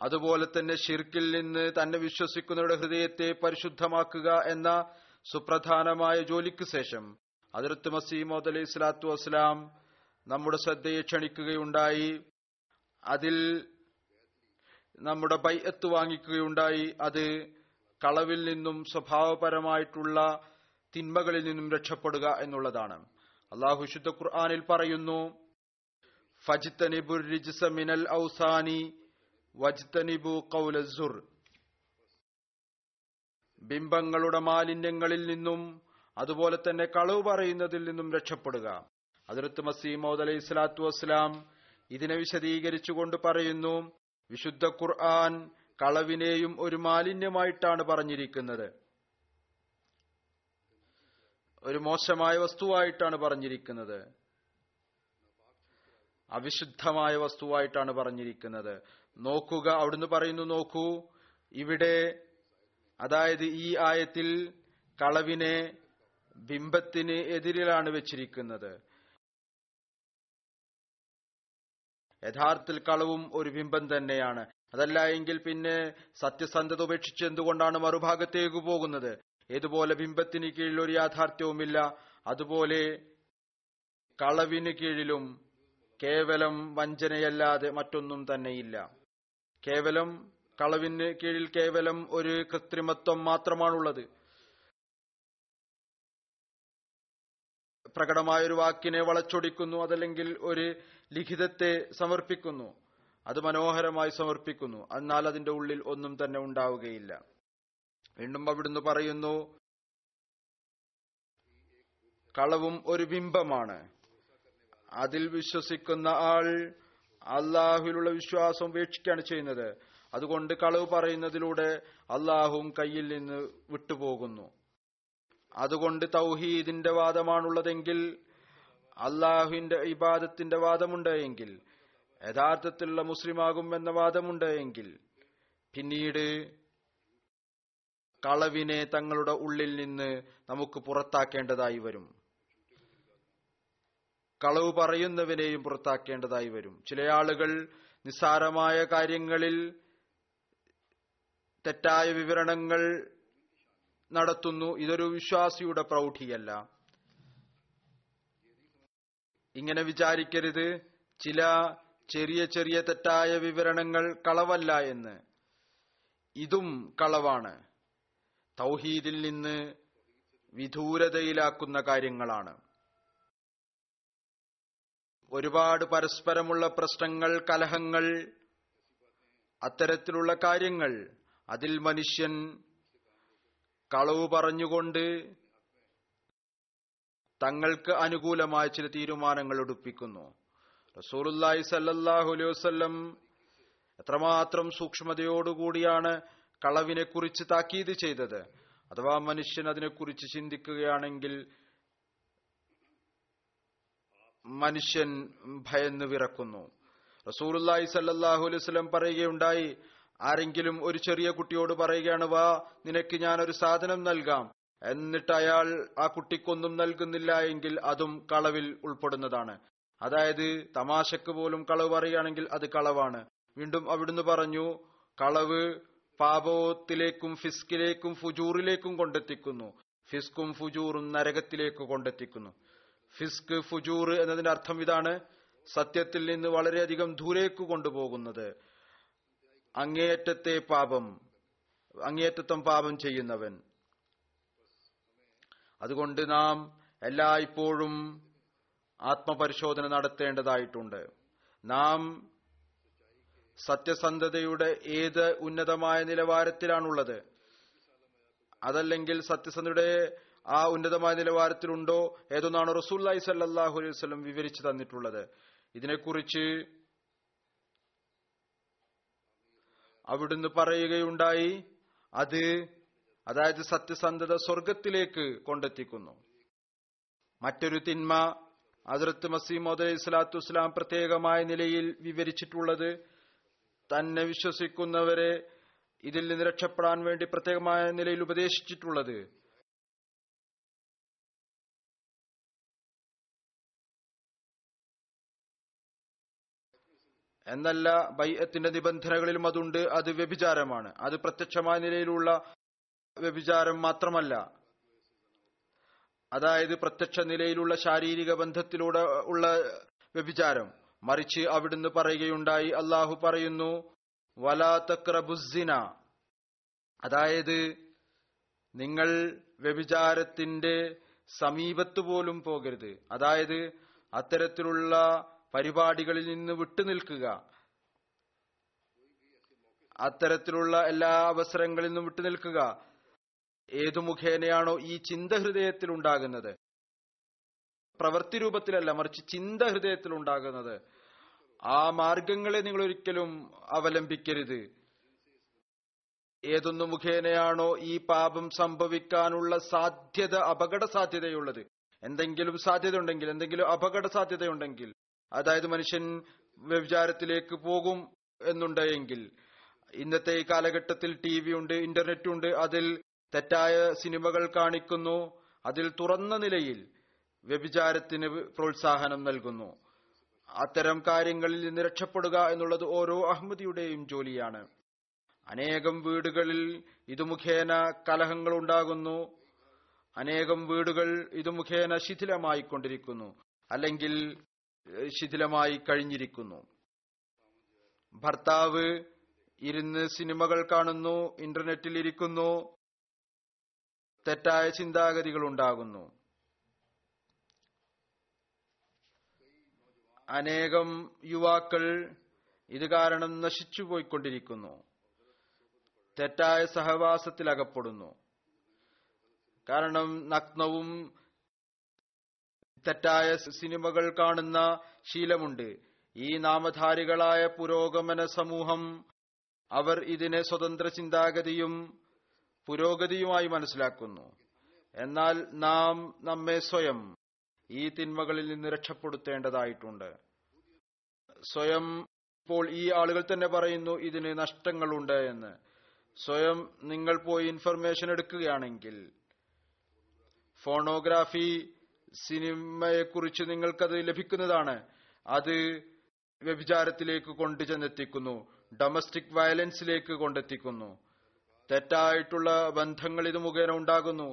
അതുപോലെ തന്നെ ഷിർക്കിൽ നിന്ന് തന്നെ വിശ്വസിക്കുന്നവരുടെ ഹൃദയത്തെ പരിശുദ്ധമാക്കുക എന്ന സുപ്രധാനമായ ജോലിക്ക് ശേഷം അതിർത്ത് മസീമോദ് അലൈഹി സ്വലാത്തു വസ്സലാം നമ്മുടെ ശ്രദ്ധയെ ക്ഷണിക്കുകയുണ്ടായി. അതിൽ നമ്മുടെ ബൈ എത്ത് വാങ്ങിക്കുകയുണ്ടായി. അത് കളവിൽ നിന്നും സ്വഭാവപരമായിട്ടുള്ള തിന്മകളിൽ നിന്നും രക്ഷപ്പെടുക എന്നുള്ളതാണ്. അള്ളാഹു ശുദ്ധ ഖുർആാനിൽ പറയുന്നു ഫജിത്തനിബു റിജിസ മിനൽ ഔസാനി വജ്തനിബു കൗലസുർ ബിംബങ്ങളുടെ മാലിന്യങ്ങളിൽ നിന്നും അതുപോലെ തന്നെ കളവ് പറയുന്നതിൽ നിന്നും രക്ഷപ്പെടുക. അതിർത്ത് മസീമോദ് അലൈഹി സ്വലാത്തു വസ്സലാം ഇതിനെ വിശദീകരിച്ചുകൊണ്ട് പറയുന്നു വിശുദ്ധ ഖുർആൻ കളവിനെയും ഒരു മാലിന്യമായിട്ടാണ് പറഞ്ഞിരിക്കുന്നത്. ഒരു മോശമായ വസ്തുവായിട്ടാണ് പറഞ്ഞിരിക്കുന്നത്. അവിശുദ്ധമായ വസ്തുവായിട്ടാണ് പറഞ്ഞിരിക്കുന്നത്. നോക്കുക അവിടുന്ന് പറയുന്നു നോക്കൂ ഇവിടെ അതായത് ഈ ആയത്തിൽ കളവിനെ ബിംബത്തിന് എതിരിലാണ് വെച്ചിരിക്കുന്നത്. യഥാർത്ഥത്തിൽ കളവും ഒരു ബിംബം തന്നെയാണ്. അതല്ല എങ്കിൽ പിന്നെ സത്യസന്ധത ഉപേക്ഷിച്ച് എന്തുകൊണ്ടാണ് മറുഭാഗത്തേക്ക് പോകുന്നത്? ഏതുപോലെ ബിംബത്തിന് കീഴിൽ ഒരു യാഥാർത്ഥ്യവുമില്ല അതുപോലെ കളവിന് കീഴിലും കേവലം വഞ്ചനയല്ലാതെ മറ്റൊന്നും തന്നെയില്ല. കേവലം കളവിന് കീഴിൽ കേവലം ഒരു കൃത്രിമത്വം മാത്രമാണുള്ളത്. പ്രകടമായ ഒരു വാക്കിനെ വളച്ചൊടിക്കുന്നു അതല്ലെങ്കിൽ ഒരു ലിഖിതത്തെ സമർപ്പിക്കുന്നു. അത് മനോഹരമായി സമർപ്പിക്കുന്നു. എന്നാൽ അതിന്റെ ഉള്ളിൽ ഒന്നും തന്നെ ഉണ്ടാവുകയില്ല. വീണ്ടും അവിടുന്ന് പറയുന്നു കളവും ഒരു ബിംബമാണ്. അതിൽ വിശ്വസിക്കുന്ന ആൾ അള്ളാഹുവിലുള്ള വിശ്വാസം ഉപേക്ഷിക്കുകയാണ് ചെയ്യുന്നത്. അതുകൊണ്ട് കളവ് പറയുന്നതിലൂടെ അള്ളാഹുവും കയ്യിൽ നിന്ന് വിട്ടുപോകുന്നു. അതുകൊണ്ട് തൗഹീദിന്റെ വാദമാണുള്ളതെങ്കിൽ അള്ളാഹുവിന്റെ ഇബാദത്തിന്റെ വാദമുണ്ട് എങ്കിൽ യഥാർത്ഥത്തിലുള്ള മുസ്ലിമാകും എന്ന വാദമുണ്ട് എങ്കിൽ പിന്നീട് കളവിനെ തങ്ങളുടെ ഉള്ളിൽ നിന്ന് നമുക്ക് പുറത്താക്കേണ്ടതായി വരും. കളവ് പറയുന്നവനെയും പുറത്താക്കേണ്ടതായി വരും. ചില ആളുകൾ നിസ്സാരമായ കാര്യങ്ങളിൽ തെറ്റായ വിവരണങ്ങൾ നടത്തുന്നു. ഇതൊരു വിശ്വാസിയുടെ പ്രൗഢിയല്ല. ഇങ്ങനെ വിചാരിക്കരുത്. ചില ചെറിയ ചെറിയ തെറ്റായ വിവരണങ്ങൾ കളവല്ല എന്ന്. ഇതും കളവാണ്. തൗഹീദിൽ നിന്ന് വിദൂരതയിലാക്കുന്ന കാര്യങ്ങളാണ്. ഒരുപാട് പരസ്പരമുള്ള പ്രശ്നങ്ങൾ കലഹങ്ങൾ അത്തരത്തിലുള്ള കാര്യങ്ങൾ അതിൽ മനുഷ്യൻ കളവ് പറഞ്ഞുകൊണ്ട് തങ്ങൾക്ക് അനുകൂലമായ ചില തീരുമാനങ്ങൾ എടുപ്പിക്കുന്നു. റസൂലുല്ലാഹി സല്ലല്ലാഹു അലൈഹി എത്രമാത്രം സൂക്ഷ്മതയോടുകൂടിയാണ് കളവിനെ കുറിച്ച് താക്കീത് ചെയ്തത്. അഥവാ മനുഷ്യൻ അതിനെക്കുറിച്ച് ചിന്തിക്കുകയാണെങ്കിൽ മനുഷ്യൻ ഭയന്ന് വിറക്കുന്നു. റസൂറുല്ലായി സല്ലല്ലാഹു അലൈഹി വസല്ലം പറയുകയുണ്ടായി ആരെങ്കിലും ഒരു ചെറിയ കുട്ടിയോട് പറയുകയാണ് വാ നിനക്ക് ഞാൻ ഒരു സാധനം നൽകാം. എന്നിട്ട് അയാൾ ആ കുട്ടിക്കൊന്നും നൽകുന്നില്ല എങ്കിൽ അതും കളവിൽ ഉൾപ്പെടുന്നതാണ്. അതായത് തമാശക്ക് പോലും കളവ് പറയുകയാണെങ്കിൽ അത് കളവാണ്. വീണ്ടും അവിടുന്ന് പറഞ്ഞു കളവ് പാപത്തിലേക്കും ഫിസ്കിലേക്കും ഫുജൂറിലേക്കും കൊണ്ടെത്തിക്കുന്നു. ഫിസ്കും ഫുജൂറും നരകത്തിലേക്ക് കൊണ്ടെത്തിക്കുന്നു. ഫിസ്ക് ഫുജൂർ എന്നതിന്റെ അർത്ഥം ഇതാണ് സത്യത്തിൽ നിന്ന് വളരെയധികം ദൂരേക്ക് കൊണ്ടുപോകുന്നത്. അങ്ങേയറ്റത്തെ പാപം അങ്ങേയറ്റത്തം പാപം ചെയ്യുന്നവൻ. അതുകൊണ്ട് നാം എല്ലായ്പ്പോഴും ആത്മപരിശോധന നടത്തേണ്ടതായിട്ടുണ്ട്. നാം സത്യസന്ധതയുടെ ഏത് ഉന്നതമായ നിലവാരത്തിലാണുള്ളത്? അതല്ലെങ്കിൽ സത്യസന്ധയുടെ ആ ഉന്നതമായ നിലവാരത്തിലുണ്ടോ ഏതൊന്നാണ് റസൂല്ലായി സല്ലാഹു അലൈഹി വസ്ലം വിവരിച്ചു തന്നിട്ടുള്ളത്? ഇതിനെക്കുറിച്ച് അവിടുന്ന് പറയുകയുണ്ടായി അത് അതായത് സത്യസന്ധത സ്വർഗത്തിലേക്ക് കൊണ്ടെത്തിക്കുന്നു. മറ്റൊരു തിന്മ അതിർത്ത് മസീമോദ് അലൈഹി സ്വലാത്തു വസ്സലാം പ്രത്യേകമായ നിലയിൽ വിവരിച്ചിട്ടുള്ളത് തന്നെ വിശ്വസിക്കുന്നവരെ ഇതിൽ നിന്ന് രക്ഷപ്പെടാൻ വേണ്ടി പ്രത്യേകമായ നിലയിൽ ഉപദേശിച്ചിട്ടുള്ളത്. എന്നല്ല ബൈഅത്തിന്റെ നിബന്ധനകളിലും അതുണ്ട് അത് വ്യഭിചാരമാണ്. അത് പ്രത്യക്ഷമായ നിലയിലുള്ള വ്യഭിചാരം മാത്രമല്ല. അതായത് പ്രത്യക്ഷ നിലയിലുള്ള ശാരീരിക ബന്ധത്തിലൂടെ ഉള്ള വ്യഭിചാരം. മറിച്ച് അവിടുന്ന് പറയുകയുണ്ടായി അള്ളാഹു പറയുന്നു വലാ തക്രബുസിന അതായത് നിങ്ങൾ വ്യഭിചാരത്തിന്റെ സമീപത്ത് പോലും പോകരുത്. അതായത് അത്തരത്തിലുള്ള പരിപാടികളിൽ നിന്ന് വിട്ടുനിൽക്കുക അത്തരത്തിലുള്ള എല്ലാ അവസരങ്ങളിൽ നിന്നും വിട്ടുനിൽക്കുക ഏതു മുഖേനയാണോ ഈ ചിന്ത ഹൃദയത്തിൽ ഉണ്ടാകുന്നത് പ്രവൃത്തി രൂപത്തിലല്ല മറിച്ച് ചിന്ത ഹൃദയത്തിൽ ഉണ്ടാകുന്നത് ആ മാർഗങ്ങളെ നിങ്ങൾ ഒരിക്കലും അവലംബിക്കരുത്. ഏതൊന്നു മുഖേനയാണോ ഈ പാപം സംഭവിക്കാനുള്ള സാധ്യത അപകട സാധ്യതയുള്ളത് എന്തെങ്കിലും സാധ്യത ഉണ്ടെങ്കിൽ എന്തെങ്കിലും അപകട സാധ്യതയുണ്ടെങ്കിൽ അതായത് മനുഷ്യൻ വ്യഭിചാരത്തിലേക്ക് പോകും എന്നുണ്ടെങ്കിൽ ഇന്നത്തെ ഈ കാലഘട്ടത്തിൽ ടി വി ഉണ്ട് ഇന്റർനെറ്റ് ഉണ്ട് അതിൽ തെറ്റായ സിനിമകൾ കാണിക്കുന്നു. അതിൽ തുറന്ന നിലയിൽ വ്യഭിചാരത്തിന് പ്രോത്സാഹനം നൽകുന്നു. അത്തരം കാര്യങ്ങളിൽ നിന്ന് രക്ഷപ്പെടുക എന്നുള്ളത് ഓരോ അഹമ്മദിയുടെയും ജോലിയാണ്. അനേകം വീടുകളിൽ ഇത് മുഖേന കലഹങ്ങൾ ഉണ്ടാകുന്നു. അനേകം വീടുകൾ ഇത് മുഖേന ശിഥിലമായി കൊണ്ടിരിക്കുന്നു. അല്ലെങ്കിൽ ശിഥിലമായി കഴിഞ്ഞിരിക്കുന്നു. ഭർത്താവ് ഇരുന്ന് സിനിമകൾ കാണുന്നു ഇന്റർനെറ്റിൽ ഇരിക്കുന്നു. തെറ്റായ ചിന്താഗതികൾ ഉണ്ടാകുന്നു അനേകം യുവാക്കൾ ഇത് കാരണം നശിച്ചു പോയിക്കൊണ്ടിരിക്കുന്നു. തെറ്റായ സഹവാസത്തിൽ അകപ്പെടുന്നു കാരണം നഗ്നവും തെറ്റായ സിനിമകൾ കാണുന്ന ശീലമുണ്ട്. ഈ നാമധാരികളായ പുരോഗമന സമൂഹം അവർ ഇതിനെ സ്വതന്ത്ര ചിന്താഗതിയും പുരോഗതിയുമായി മനസ്സിലാക്കുന്നു. എന്നാൽ നാം നമ്മെ സ്വയം ഈ തിന്മകളിൽ നിന്ന് രക്ഷപ്പെടുത്തേണ്ടതായിട്ടുണ്ട്. സ്വയം ഇപ്പോൾ ഈ ആളുകൾ തന്നെ പറയുന്നു ഇതിന് നഷ്ടങ്ങളുണ്ട് എന്ന്. സ്വയം നിങ്ങൾ പോയി ഇൻഫർമേഷൻ എടുക്കുകയാണെങ്കിൽ ഫോണോഗ്രാഫി സിനിമയെക്കുറിച്ച് നിങ്ങൾക്കത് ലഭിക്കുന്നതാണ്. അത് വ്യഭിചാരത്തിലേക്ക് കൊണ്ടു ചെന്നെത്തിക്കുന്നു ഡൊമസ്റ്റിക് വയലൻസിലേക്ക് കൊണ്ടെത്തിക്കുന്നു. തെറ്റായിട്ടുള്ള ബന്ധങ്ങൾ ഇത് മുഖേന ഉണ്ടാകുന്നു.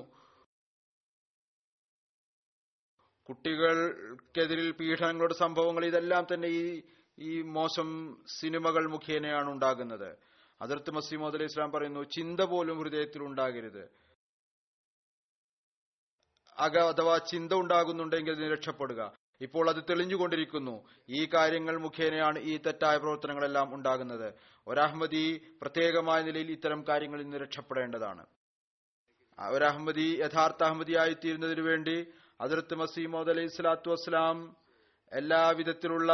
കുട്ടികൾക്കെതിരിൽ പീഡനങ്ങളുടെ സംഭവങ്ങൾ ഇതെല്ലാം തന്നെ ഈ ഈ മോശം സിനിമകൾ മുഖേനയാണ് ഉണ്ടാകുന്നത്. അതിർത്ത് മസീമോദ് അലൈഹി ഇസ്ലാം പറയുന്നു ചിന്ത പോലും ഹൃദയത്തിൽ ഉണ്ടാകരുത്. അക അഥവാ ചിന്ത ഉണ്ടാകുന്നുണ്ടെങ്കിൽ രക്ഷപ്പെടുക. ഇപ്പോൾ അത് തെളിഞ്ഞുകൊണ്ടിരിക്കുന്നു. ഈ കാര്യങ്ങൾ മുഖേനയാണ് ഈ തെറ്റായ പ്രവർത്തനങ്ങളെല്ലാം ഉണ്ടാകുന്നത്. ഒരഹമ്മദി പ്രത്യേകമായ നിലയിൽ ഇത്തരം കാര്യങ്ങളിൽ നിന്ന് രക്ഷപ്പെടേണ്ടതാണ്. ഒരഹമ്മദി യഥാർത്ഥ അഹമ്മദിയായി തീരുന്നതിനു വേണ്ടി അതിർത്ത് മസീമോദ് അലൈഹി സ്വലാത്തു വസ്സലാം എല്ലാവിധത്തിലുള്ള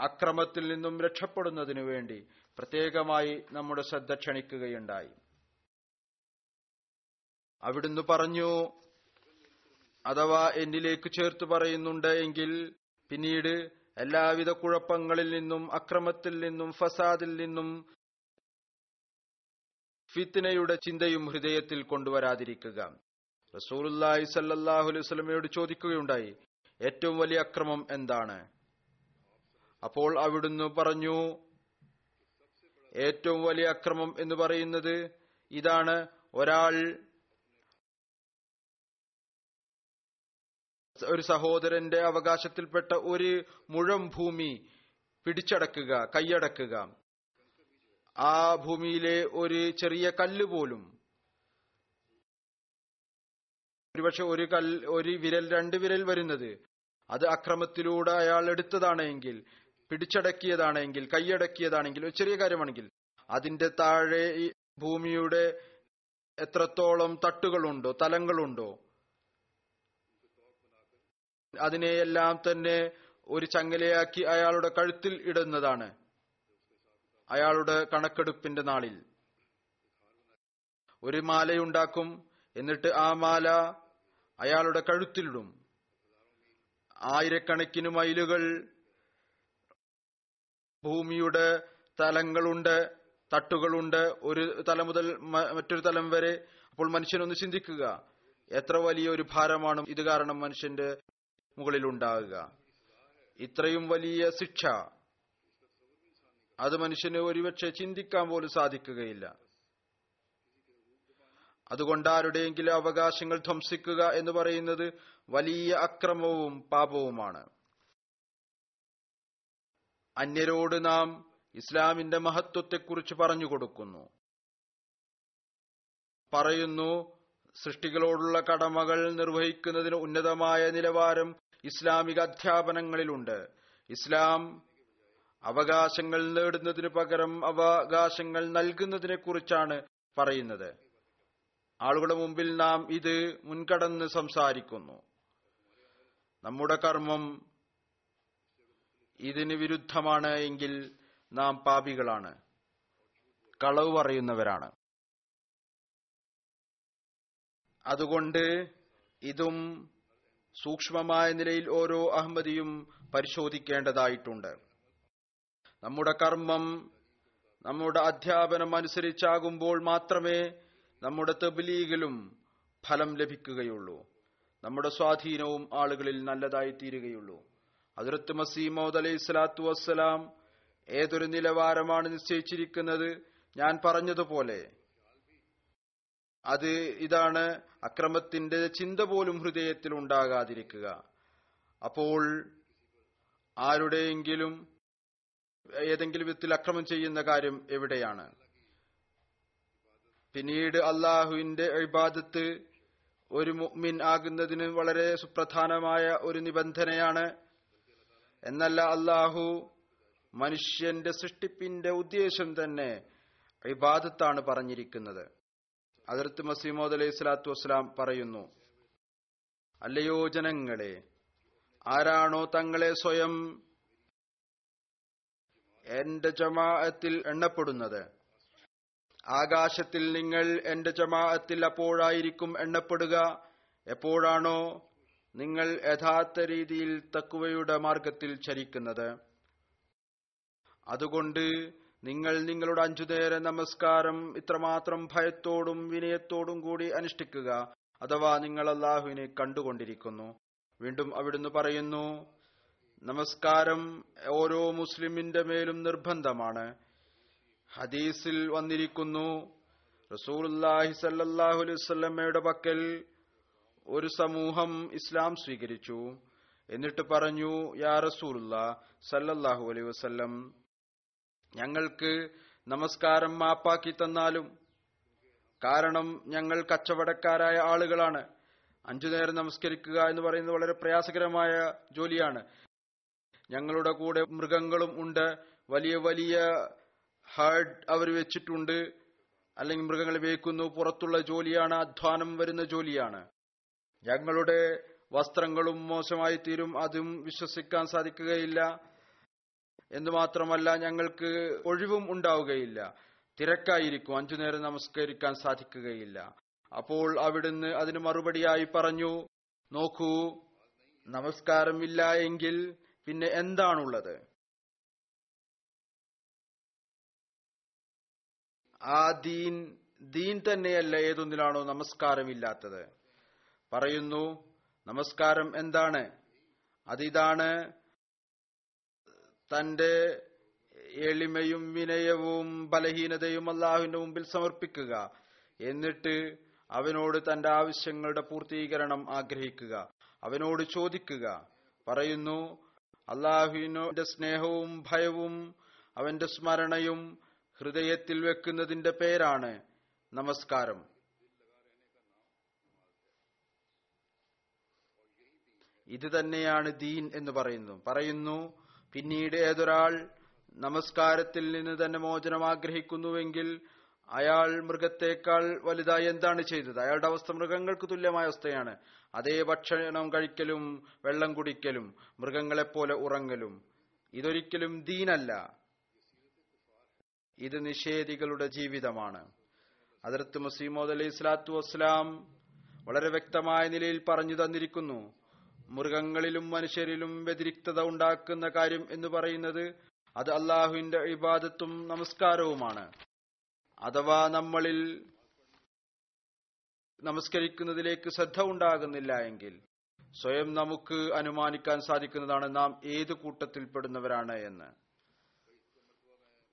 അക്രമത്തിൽ നിന്നും രക്ഷപ്പെടുന്നതിനു വേണ്ടി പ്രത്യേകമായി നമ്മുടെ ശ്രദ്ധ ക്ഷണിക്കുകയുണ്ടായി. അവിടുന്ന് പറഞ്ഞു അഥവാ എന്നിലേക്ക് ചേർത്ത് പറയുന്നുണ്ട് എങ്കിൽ പിന്നീട് എല്ലാവിധ കുഴപ്പങ്ങളിൽ നിന്നും അക്രമത്തിൽ നിന്നും ഫസാദിൽ നിന്നും ഫിത്തിനയുടെ ചിന്തയും ഹൃദയത്തിൽ കൊണ്ടുവരാതിരിക്കുക. റസൂലുല്ലാഹി സല്ലാഹു അലൈഹി സ്വലമയോട് ചോദിക്കുകയുണ്ടായി ഏറ്റവും വലിയ അക്രമം എന്താണ്? അപ്പോൾ അവിടുന്ന് പറഞ്ഞു ഏറ്റവും വലിയ അക്രമം എന്ന് പറയുന്നത് ഇതാണ്. ഒരാൾ ഒരു സഹോദരന്റെ അവകാശത്തിൽപ്പെട്ട ഒരു മുഴം ഭൂമി പിടിച്ചടക്കുക കൈയടക്കുക. ആ ഭൂമിയിലെ ഒരു ചെറിയ കല്ല് പോലും. ഒരുപക്ഷെ ഒരു കല്ല് ഒരു വിരൽ രണ്ട് വിരൽ വരുന്നത്. അത് അക്രമത്തിലൂടെ അയാൾ എടുത്തതാണെങ്കിൽ പിടിച്ചടക്കിയതാണെങ്കിൽ കൈയടക്കിയതാണെങ്കിൽ ഒരു ചെറിയ കാര്യമാണെങ്കിൽ അതിന്റെ താഴെ ഭൂമിയുടെ എത്രത്തോളം തട്ടുകളുണ്ടോ തലങ്ങളുണ്ടോ അതിനെയെല്ലാം തന്നെ ഒരു ചങ്ങലയാക്കി അയാളുടെ കഴുത്തിൽ ഇടുന്നതാണ്. അയാളുടെ കണക്കെടുപ്പിന്റെ നാളിൽ. ഒരു മാലയുണ്ടാക്കും എന്നിട്ട് ആ മാല അയാളുടെ കഴുത്തിലിടും. ആയിരക്കണക്കിന് മൈലുകൾ ഭൂമിയുടെ തലങ്ങളുണ്ട് തട്ടുകളുണ്ട്. ഒരു തല മുതൽ മറ്റൊരു തലം വരെ. അപ്പോൾ മനുഷ്യനൊന്ന് ചിന്തിക്കുക എത്ര വലിയ ഒരു ഭാരമാണ് ഇത് കാരണം മനുഷ്യന്റെ മുകളിൽ ഉണ്ടാകുക ഇത്രയും വലിയ ശിക്ഷ അത് മനുഷ്യന് ഒരുപക്ഷെ ചിന്തിക്കാൻ പോലും സാധിക്കുകയില്ല. അതുകൊണ്ട് ആരുടെയെങ്കിലും അവകാശങ്ങൾ ധ്വംസിക്കുക എന്ന് പറയുന്നത് വലിയ അക്രമവും പാപവുമാണ്. അന്യരോട് നാം ഇസ്ലാമിന്റെ മഹത്വത്തെക്കുറിച്ച് പറഞ്ഞു കൊടുക്കുന്നു പറയുന്നു സൃഷ്ടികളോടുള്ള കടമകൾ നിർവഹിക്കുന്നതിന് ഉന്നതമായ നിലവാരം ഇസ്ലാമിക അധ്യാപനങ്ങളിലുണ്ട്. ഇസ്ലാം അവകാശങ്ങൾ നേടുന്നതിനു പകരം അവകാശങ്ങൾ നൽകുന്നതിനെ കുറിച്ചാണ് പറയുന്നത്. ആളുകളുടെ മുമ്പിൽ നാം ഇത് മുൻകടന്ന് സംസാരിക്കുന്നു. നമ്മുടെ കർമ്മം ഇതിന് വിരുദ്ധമാണ് എങ്കിൽ നാം പാപികളാണ്. കളവ് പറയുന്നവരാണ്. അതുകൊണ്ട് ഇതും സൂക്ഷ്മമായ നിലയിൽ ഓരോ അഹമ്മദിയും പരിശോധിക്കേണ്ടതായിട്ടുണ്ട്. നമ്മുടെ കർമ്മം നമ്മുടെ അധ്യാപനം അനുസരിച്ചാകുമ്പോൾ മാത്രമേ നമ്മുടെ തെബിലീഗിലും ഫലം ലഭിക്കുകയുള്ളൂ. നമ്മുടെ സ്വാധീനവും ആളുകളിൽ നല്ലതായി തീരുകയുള്ളൂ അതിർത്ത് മസീമോദ് അലൈഹി സ്വലാത്തു വസ്സലാം ഏതൊരു നിലവാരമാണ് നിശ്ചയിച്ചിരിക്കുന്നത്? ഞാൻ പറഞ്ഞതുപോലെ അത് ഇതാണ് അക്രമത്തിന്റെ ചിന്ത പോലും ഹൃദയത്തിൽ ഉണ്ടാകാതിരിക്കുക. അപ്പോൾ ആരുടെയെങ്കിലും ഏതെങ്കിലും വിധത്തിൽ അക്രമം ചെയ്യുന്ന കാര്യം എവിടെയാണ്? പിന്നീട് അള്ളാഹുവിന്റെ ഇബാദത്ത് ഒരു മുഅ്മിൻ ആകുന്നതിന് വളരെ സുപ്രധാനമായ ഒരു നിബന്ധനയാണ്. എന്നല്ല അള്ളാഹു മനുഷ്യന്റെ സൃഷ്ടിപ്പിന്റെ ഉദ്ദേശം തന്നെ ഇബാദത്താണ് പറഞ്ഞിരിക്കുന്നത്. അതിർത്ത് മസീമോദ് അലൈഹി സ്വലാത്തു വസ്സലാം പറയുന്നു അല്ലയോ ജനങ്ങളെ ആരാണോ തങ്ങളെ സ്വയം എന്റെ ജമാഅത്തിൽ എണ്ണപ്പെടുന്നത്? ആകാശത്തിൽ നിങ്ങൾ എന്റെ ജമാഅത്തിൽ അപ്പോഴായിരിക്കും എണ്ണപ്പെടുക. എപ്പോഴാണോ നിങ്ങൾ യഥാർത്ഥ രീതിയിൽ തക്കുവയുടെ മാർഗത്തിൽ ചരിക്കുന്നത്? അതുകൊണ്ട് നിങ്ങൾ നിങ്ങളുടെ അഞ്ചു നേര നമസ്കാരം ഇത്രമാത്രം ഭയത്തോടും വിനയത്തോടും കൂടി അനുഷ്ഠിക്കുക അഥവാ നിങ്ങൾ അള്ളാഹുവിനെ കണ്ടുകൊണ്ടിരിക്കുന്നു. വീണ്ടും അവിടുന്ന് പറയുന്നു നമസ്കാരം ഓരോ മുസ്ലിമിന്റെ മേലും നിർബന്ധമാണ്. ഹദീസിൽ വന്നിരിക്കുന്നു റസൂലുല്ലാഹി സല്ലാഹുലിസ്വല്ലമ്മയുടെ പക്കൽ ഒരു സമൂഹം ഇസ്ലാം സ്വീകരിച്ചു. എന്നിട്ട് പറഞ്ഞു യാ റസൂലുള്ള സല്ലല്ലാഹു അലൈഹി വസല്ലം ഞങ്ങൾക്ക് നമസ്കാരം മാപ്പാക്കി തന്നാലും കാരണം ഞങ്ങൾ കച്ചവടക്കാരായ ആളുകളാണ്. അഞ്ചു നേരം നമസ്കരിക്കുക എന്ന് പറയുന്നത് വളരെ പ്രയാസകരമായ ജോലിയാണ്. ഞങ്ങളുടെ കൂടെ മൃഗങ്ങളും ഉണ്ട്. വലിയ വലിയ ഹാർഡ് അവർ വെച്ചിട്ടുണ്ട്. അല്ലെങ്കിൽ മൃഗങ്ങളെ വേക്കുന്നു പുറത്തുള്ള ജോലിയാണ്. അധ്വാനം വരുന്ന ജോലിയാണ്. ഞങ്ങളുടെ വസ്ത്രങ്ങളും മോശമായി തീരും അതും വിശ്വസിക്കാൻ സാധിക്കുകയില്ല. എന്ന് മാത്രമല്ല ഞങ്ങൾക്ക് ഒഴിവും ഉണ്ടാവുകയില്ല. തിരക്കായിരിക്കും. അഞ്ചു നേരം നമസ്കരിക്കാൻ സാധിക്കുകയില്ല. അപ്പോൾ അവിടുന്ന് അതിന് മറുപടിയായി പറഞ്ഞു നോക്കൂ നമസ്കാരമില്ല എങ്കിൽ പിന്നെ എന്താണുള്ളത്? ആ ദീൻ ദീൻ തന്നെയല്ല ഏതൊന്നിലാണോ നമസ്കാരമില്ലാത്തത്. പറയുന്നു നമസ്കാരം എന്താണ്? അതിതാണ് തന്റെ എളിമയും വിനയവും ബലഹീനതയും അള്ളാഹുവിന്റെ മുമ്പിൽ സമർപ്പിക്കുക. എന്നിട്ട് അവനോട് തന്റെ ആവശ്യങ്ങളുടെ പൂർത്തീകരണം ആഗ്രഹിക്കുക. അവനോട് ചോദിക്കുക. പറയുന്നു അള്ളാഹുവിനോന്റെ സ്നേഹവും ഭയവും അവന്റെ സ്മരണയും ഹൃദയത്തിൽ വെക്കുന്നതിന്റെ പേരാണ് നമസ്കാരം. ഇത് തന്നെയാണ് ദീൻ എന്ന് പറയുന്നു. പറയുന്നു പിന്നീട് ഏതൊരാൾ നമസ്കാരത്തിൽ നിന്ന് തന്നെ മോചനം ആഗ്രഹിക്കുന്നുവെങ്കിൽ അയാൾ മൃഗത്തേക്കാൾ വലുതായി എന്താണ് ചെയ്തത്? അയാളുടെ അവസ്ഥ മൃഗങ്ങൾക്ക് തുല്യമായ അവസ്ഥയാണ്. അതേ ഭക്ഷണം കഴിക്കലും വെള്ളം കുടിക്കലും മൃഗങ്ങളെപ്പോലെ ഉറങ്ങലും. ഇതൊരിക്കലും ദീനല്ല. ഇത് നിഷേധികളുടെ ജീവിതമാണ്. അതിർത്ത് മുസീമോദ് അലൈഹി സ്വലാത്തു വസ്സലാം വളരെ വ്യക്തമായ നിലയിൽ പറഞ്ഞു തന്നിരിക്കുന്നു. മൃഗങ്ങളിലും മനുഷ്യരിലും വ്യതിരിക്തത ഉണ്ടാക്കുന്ന കാര്യം എന്ന് പറയുന്നത് അത് അള്ളാഹുവിന്റെ ഇബാദത്തും നമസ്കാരവുമാണ്. അഥവാ നമ്മളിൽ നമസ്കരിക്കുന്നതിലേക്ക് ശ്രദ്ധ ഉണ്ടാകുന്നില്ല എങ്കിൽ സ്വയം നമുക്ക് അനുമാനിക്കാൻ സാധിക്കുന്നതാണ് നാം ഏത് കൂട്ടത്തിൽപ്പെടുന്നവരാണ് എന്ന്.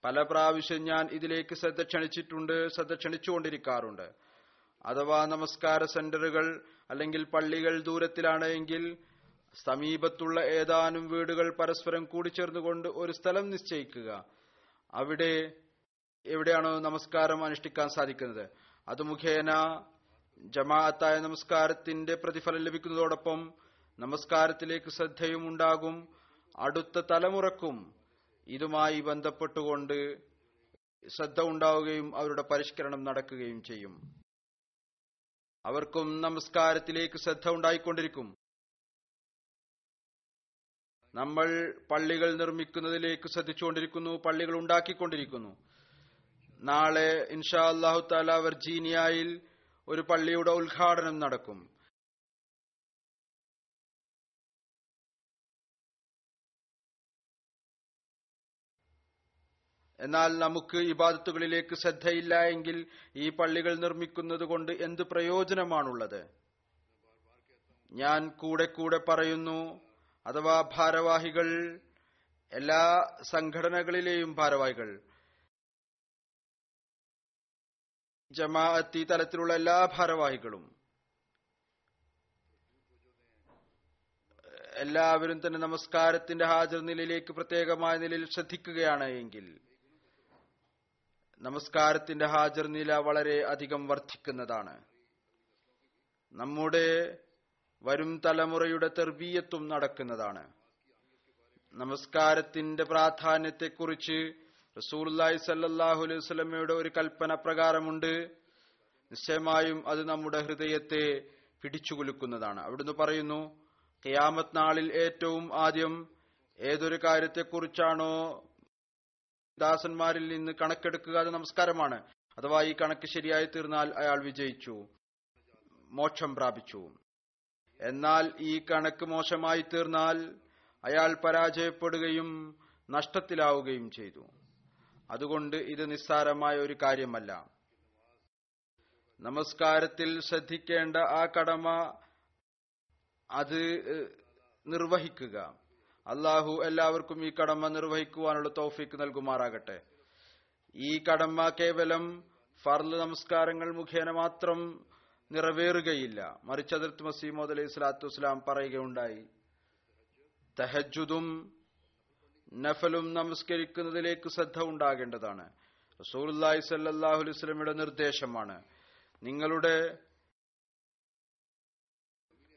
പല പ്രാവശ്യം ഞാൻ ഇതിലേക്ക് ശ്രദ്ധ ക്ഷണിച്ചിട്ടുണ്ട് ശ്രദ്ധ ക്ഷണിച്ചുകൊണ്ടിരിക്കാറുണ്ട്. അഥവാ നമസ്കാര സെന്ററുകൾ അല്ലെങ്കിൽ പള്ളികൾ ദൂരത്തിലാണ് എങ്കിൽ സമീപത്തുള്ള ഏതാനും വീടുകൾ പരസ്പരം കൂടിച്ചേർന്നുകൊണ്ട് ഒരു സ്ഥലം നിശ്ചയിക്കുക. അവിടെ എവിടെയാണോ നമസ്കാരം അനുഷ്ഠിക്കാൻ സാധിക്കുന്നത്. അത് മുഖേന ജമാഅത്തായ നമസ്കാരത്തിന്റെ പ്രതിഫലം ലഭിക്കുന്നതോടൊപ്പം നമസ്കാരത്തിലേക്ക് ശ്രദ്ധയും ഉണ്ടാകും. അടുത്ത തലമുറക്കും ഇതുമായി ബന്ധപ്പെട്ടുകൊണ്ട് ശ്രദ്ധ ഉണ്ടാവുകയും അവരുടെ പരിഷ്കരണം നടക്കുകയും ചെയ്യും. അവർക്കും നമസ്കാരത്തിലേക്ക് ശ്രദ്ധ ഉണ്ടായിക്കൊണ്ടിരിക്കും. നമ്മൾ പള്ളികൾ നിർമ്മിക്കുന്നതിലേക്ക് ശ്രദ്ധിച്ചുകൊണ്ടിരിക്കുന്നു പള്ളികൾ ഉണ്ടാക്കിക്കൊണ്ടിരിക്കുന്നു. നാളെ ഇൻഷാ അള്ളാഹു താല വെർജീനിയയിൽ ഒരു പള്ളിയുടെ ഉദ്ഘാടനം നടക്കും. എന്നാൽ നമുക്ക് ഇബാദത്തുകളിലേക്ക് ശ്രദ്ധയില്ല എങ്കിൽ ഈ പള്ളികൾ നിർമ്മിക്കുന്നത് കൊണ്ട് എന്ത് പ്രയോജനമാണുള്ളത്? ഞാൻ കൂടെ കൂടെ പറയുന്നു അഥവാ ഭാരവാഹികൾ എല്ലാ സംഘടനകളിലെയും ഭാരവാഹികൾ ജമാഅത്തി തലത്തിലുള്ള എല്ലാ ഭാരവാഹികളും എല്ലാവരും തന്നെ നമസ്കാരത്തിന്റെ ഹാജർ നിലയിലേക്ക് പ്രത്യേകമായ നിലയിൽ ശ്രദ്ധിക്കുകയാണ് എങ്കിൽ നമസ്കാരത്തിന്റെ ഹാജർ നില വളരെ അധികം വർദ്ധിക്കുന്നതാണ്. നമ്മുടെ വരും തലമുറയുടെ തെർബീയത്വം നടക്കുന്നതാണ്. നമസ്കാരത്തിന്റെ പ്രാധാന്യത്തെക്കുറിച്ച് റസൂലുള്ളാഹി സല്ലാഹു അലൈഹി സ്വലമയുടെ ഒരു കൽപ്പന പ്രകാരമുണ്ട്. നിശ്ചയമായും അത് നമ്മുടെ ഹൃദയത്തെ പിടിച്ചുകുലുക്കുന്നതാണ്. അവിടുന്ന് പറയുന്നു ഖിയാമത്ത് നാളിൽ ഏറ്റവും ആദ്യം ഏതൊരു കാര്യത്തെക്കുറിച്ചാണോ ദാസന്മാരിൽ നിന്ന് കണക്കെടുക്കുക നമസ്കാരമാണ്. അഥവാ ഈ കണക്ക് ശരിയായി തീർന്നാൽ അയാൾ വിജയിച്ചു. മോക്ഷം പ്രാപിച്ചു. എന്നാൽ ഈ കണക്ക് മോശമായി തീർന്നാൽ അയാൾ പരാജയപ്പെടുകയും നഷ്ടത്തിലാവുകയും ചെയ്തു. അതുകൊണ്ട് ഇത് നിസ്സാരമായ ഒരു കാര്യമല്ല. നമസ്കാരത്തിൽ ശ്രദ്ധിക്കേണ്ട ആ കടമ അത് നിർവഹിക്കുക. അള്ളാഹു എല്ലാവർക്കും ഈ കടമ നിർവഹിക്കുവാനുള്ള തോഫിക്ക് നൽകുമാറാകട്ടെ. ഈ കടമ കേവലം ഫർദ് നമസ്കാരങ്ങൾ മുഖേന മാത്രം നിറവേറുകയില്ല. മറിച്ച് അതിർത്ത് മസീമോദ് അലൈഹി സ്വലാത്തു വസ്സലാം പറയുകയുണ്ടായി തഹജുദും നഫലും നമസ്കരിക്കുന്നതിലേക്ക് ശ്രദ്ധ ഉണ്ടാകേണ്ടതാണ്. സല്ലാഹുലിസ്ലമിയുടെ അലൈഹി നിർദ്ദേശമാണ് നിങ്ങളുടെ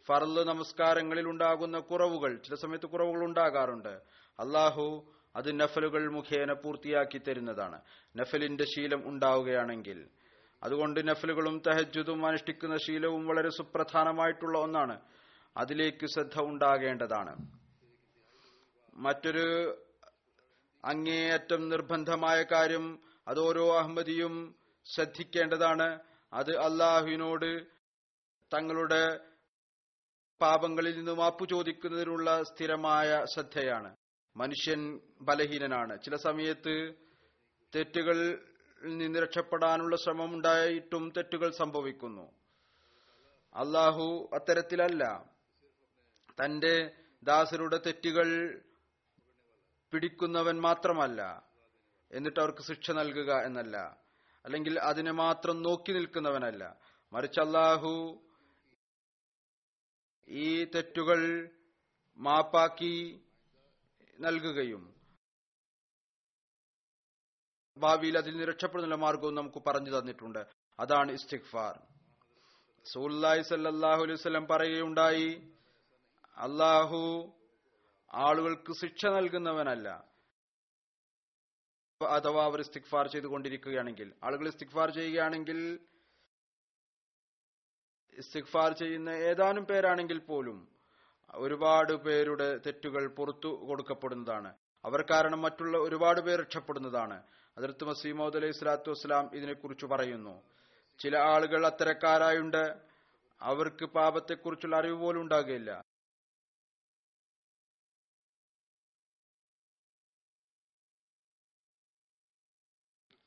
ഫർൾ നമസ്കാരങ്ങളിൽ ഉണ്ടാകുന്ന കുറവുകൾ ചില സമയത്ത് കുറവുകൾ ഉണ്ടാകാറുണ്ട്. അള്ളാഹു അത് നഫലുകൾ മുഖേന പൂർത്തിയാക്കി തരുന്നതാണ്. നഫലിന്റെ ശീലം ഉണ്ടാവുകയാണെങ്കിൽ അതുകൊണ്ട് നഫലുകളും തഹജുദും അനുഷ്ഠിക്കുന്ന ശീലവും വളരെ സുപ്രധാനമായിട്ടുള്ള ഒന്നാണ്. അതിലേക്ക് ശ്രദ്ധ ഉണ്ടാകേണ്ടതാണ്. മറ്റൊരു അങ്ങേയറ്റം നിർബന്ധമായ കാര്യം അത് ഓരോ അഹമ്മദിയും ശ്രദ്ധിക്കേണ്ടതാണ്. അത് അള്ളാഹുവിനോട് തങ്ങളുടെ പാപങ്ങളിൽ നിന്ന് മാപ്പു ചോദിക്കുന്നതിനുള്ള സ്ഥിരമായ ശ്രദ്ധയാണ്. മനുഷ്യൻ ബലഹീനനാണ്. ചില സമയത്ത് തെറ്റുകളിൽ നിന്ന് രക്ഷപ്പെടാനുള്ള ശ്രമം ഉണ്ടായിട്ടും തെറ്റുകൾ സംഭവിക്കുന്നു. അള്ളാഹു അത്തരത്തിലല്ല. തന്റെ ദാസരുടെ തെറ്റുകൾ പിടിക്കുന്നവൻ മാത്രമല്ല. എന്നിട്ട് അവർക്ക് ശിക്ഷ നൽകുക എന്നല്ല. അല്ലെങ്കിൽ അതിനെ മാത്രം നോക്കി നിൽക്കുന്നവനല്ല. മറിച്ച് അള്ളാഹു ഈ തെറ്റുകൾ മാപ്പാക്കി നൽകുകയും ഭാവിയിൽ അതിൽ നിന്ന് രക്ഷപ്പെടുന്ന മാർഗവും നമുക്ക് പറഞ്ഞു തന്നിട്ടുണ്ട്. അതാണ് ഇസ്തിഗ്ഫാർ. സൂല്ലായി സല്ലാഹു അലൈഹി വസല്ലം പറയുകയുണ്ടായി അള്ളാഹു ആളുകൾക്ക് ശിക്ഷ നൽകുന്നവനല്ല. അഥവാ അവർ ഇസ്തിഖ്ഫാർ ചെയ്തുകൊണ്ടിരിക്കുകയാണെങ്കിൽ ആളുകൾ ഇസ്തിഗ്ഫാർ ചെയ്യുകയാണെങ്കിൽ ഇസ്തിഗ്ഫാർ ചെയ്യുന്ന ഏതാനും പേരാണെങ്കിൽ പോലും ഒരുപാട് പേരുടെ തെറ്റുകൾ പുറത്തു കൊടുക്കപ്പെടുന്നതാണ്. അവർ കാരണം മറ്റുള്ള ഒരുപാട് പേർ രക്ഷപ്പെടുന്നതാണ്. അതിർത്ത് മസീമോദ് അലൈഹി സ്വലാത്തു വസ്സലാം ഇതിനെക്കുറിച്ച് പറയുന്നു. ചില ആളുകൾ അത്തരക്കാരായുണ്ട്. അവർക്ക് പാപത്തെക്കുറിച്ചുള്ള അറിവ് പോലും ഉണ്ടാകുകയില്ല.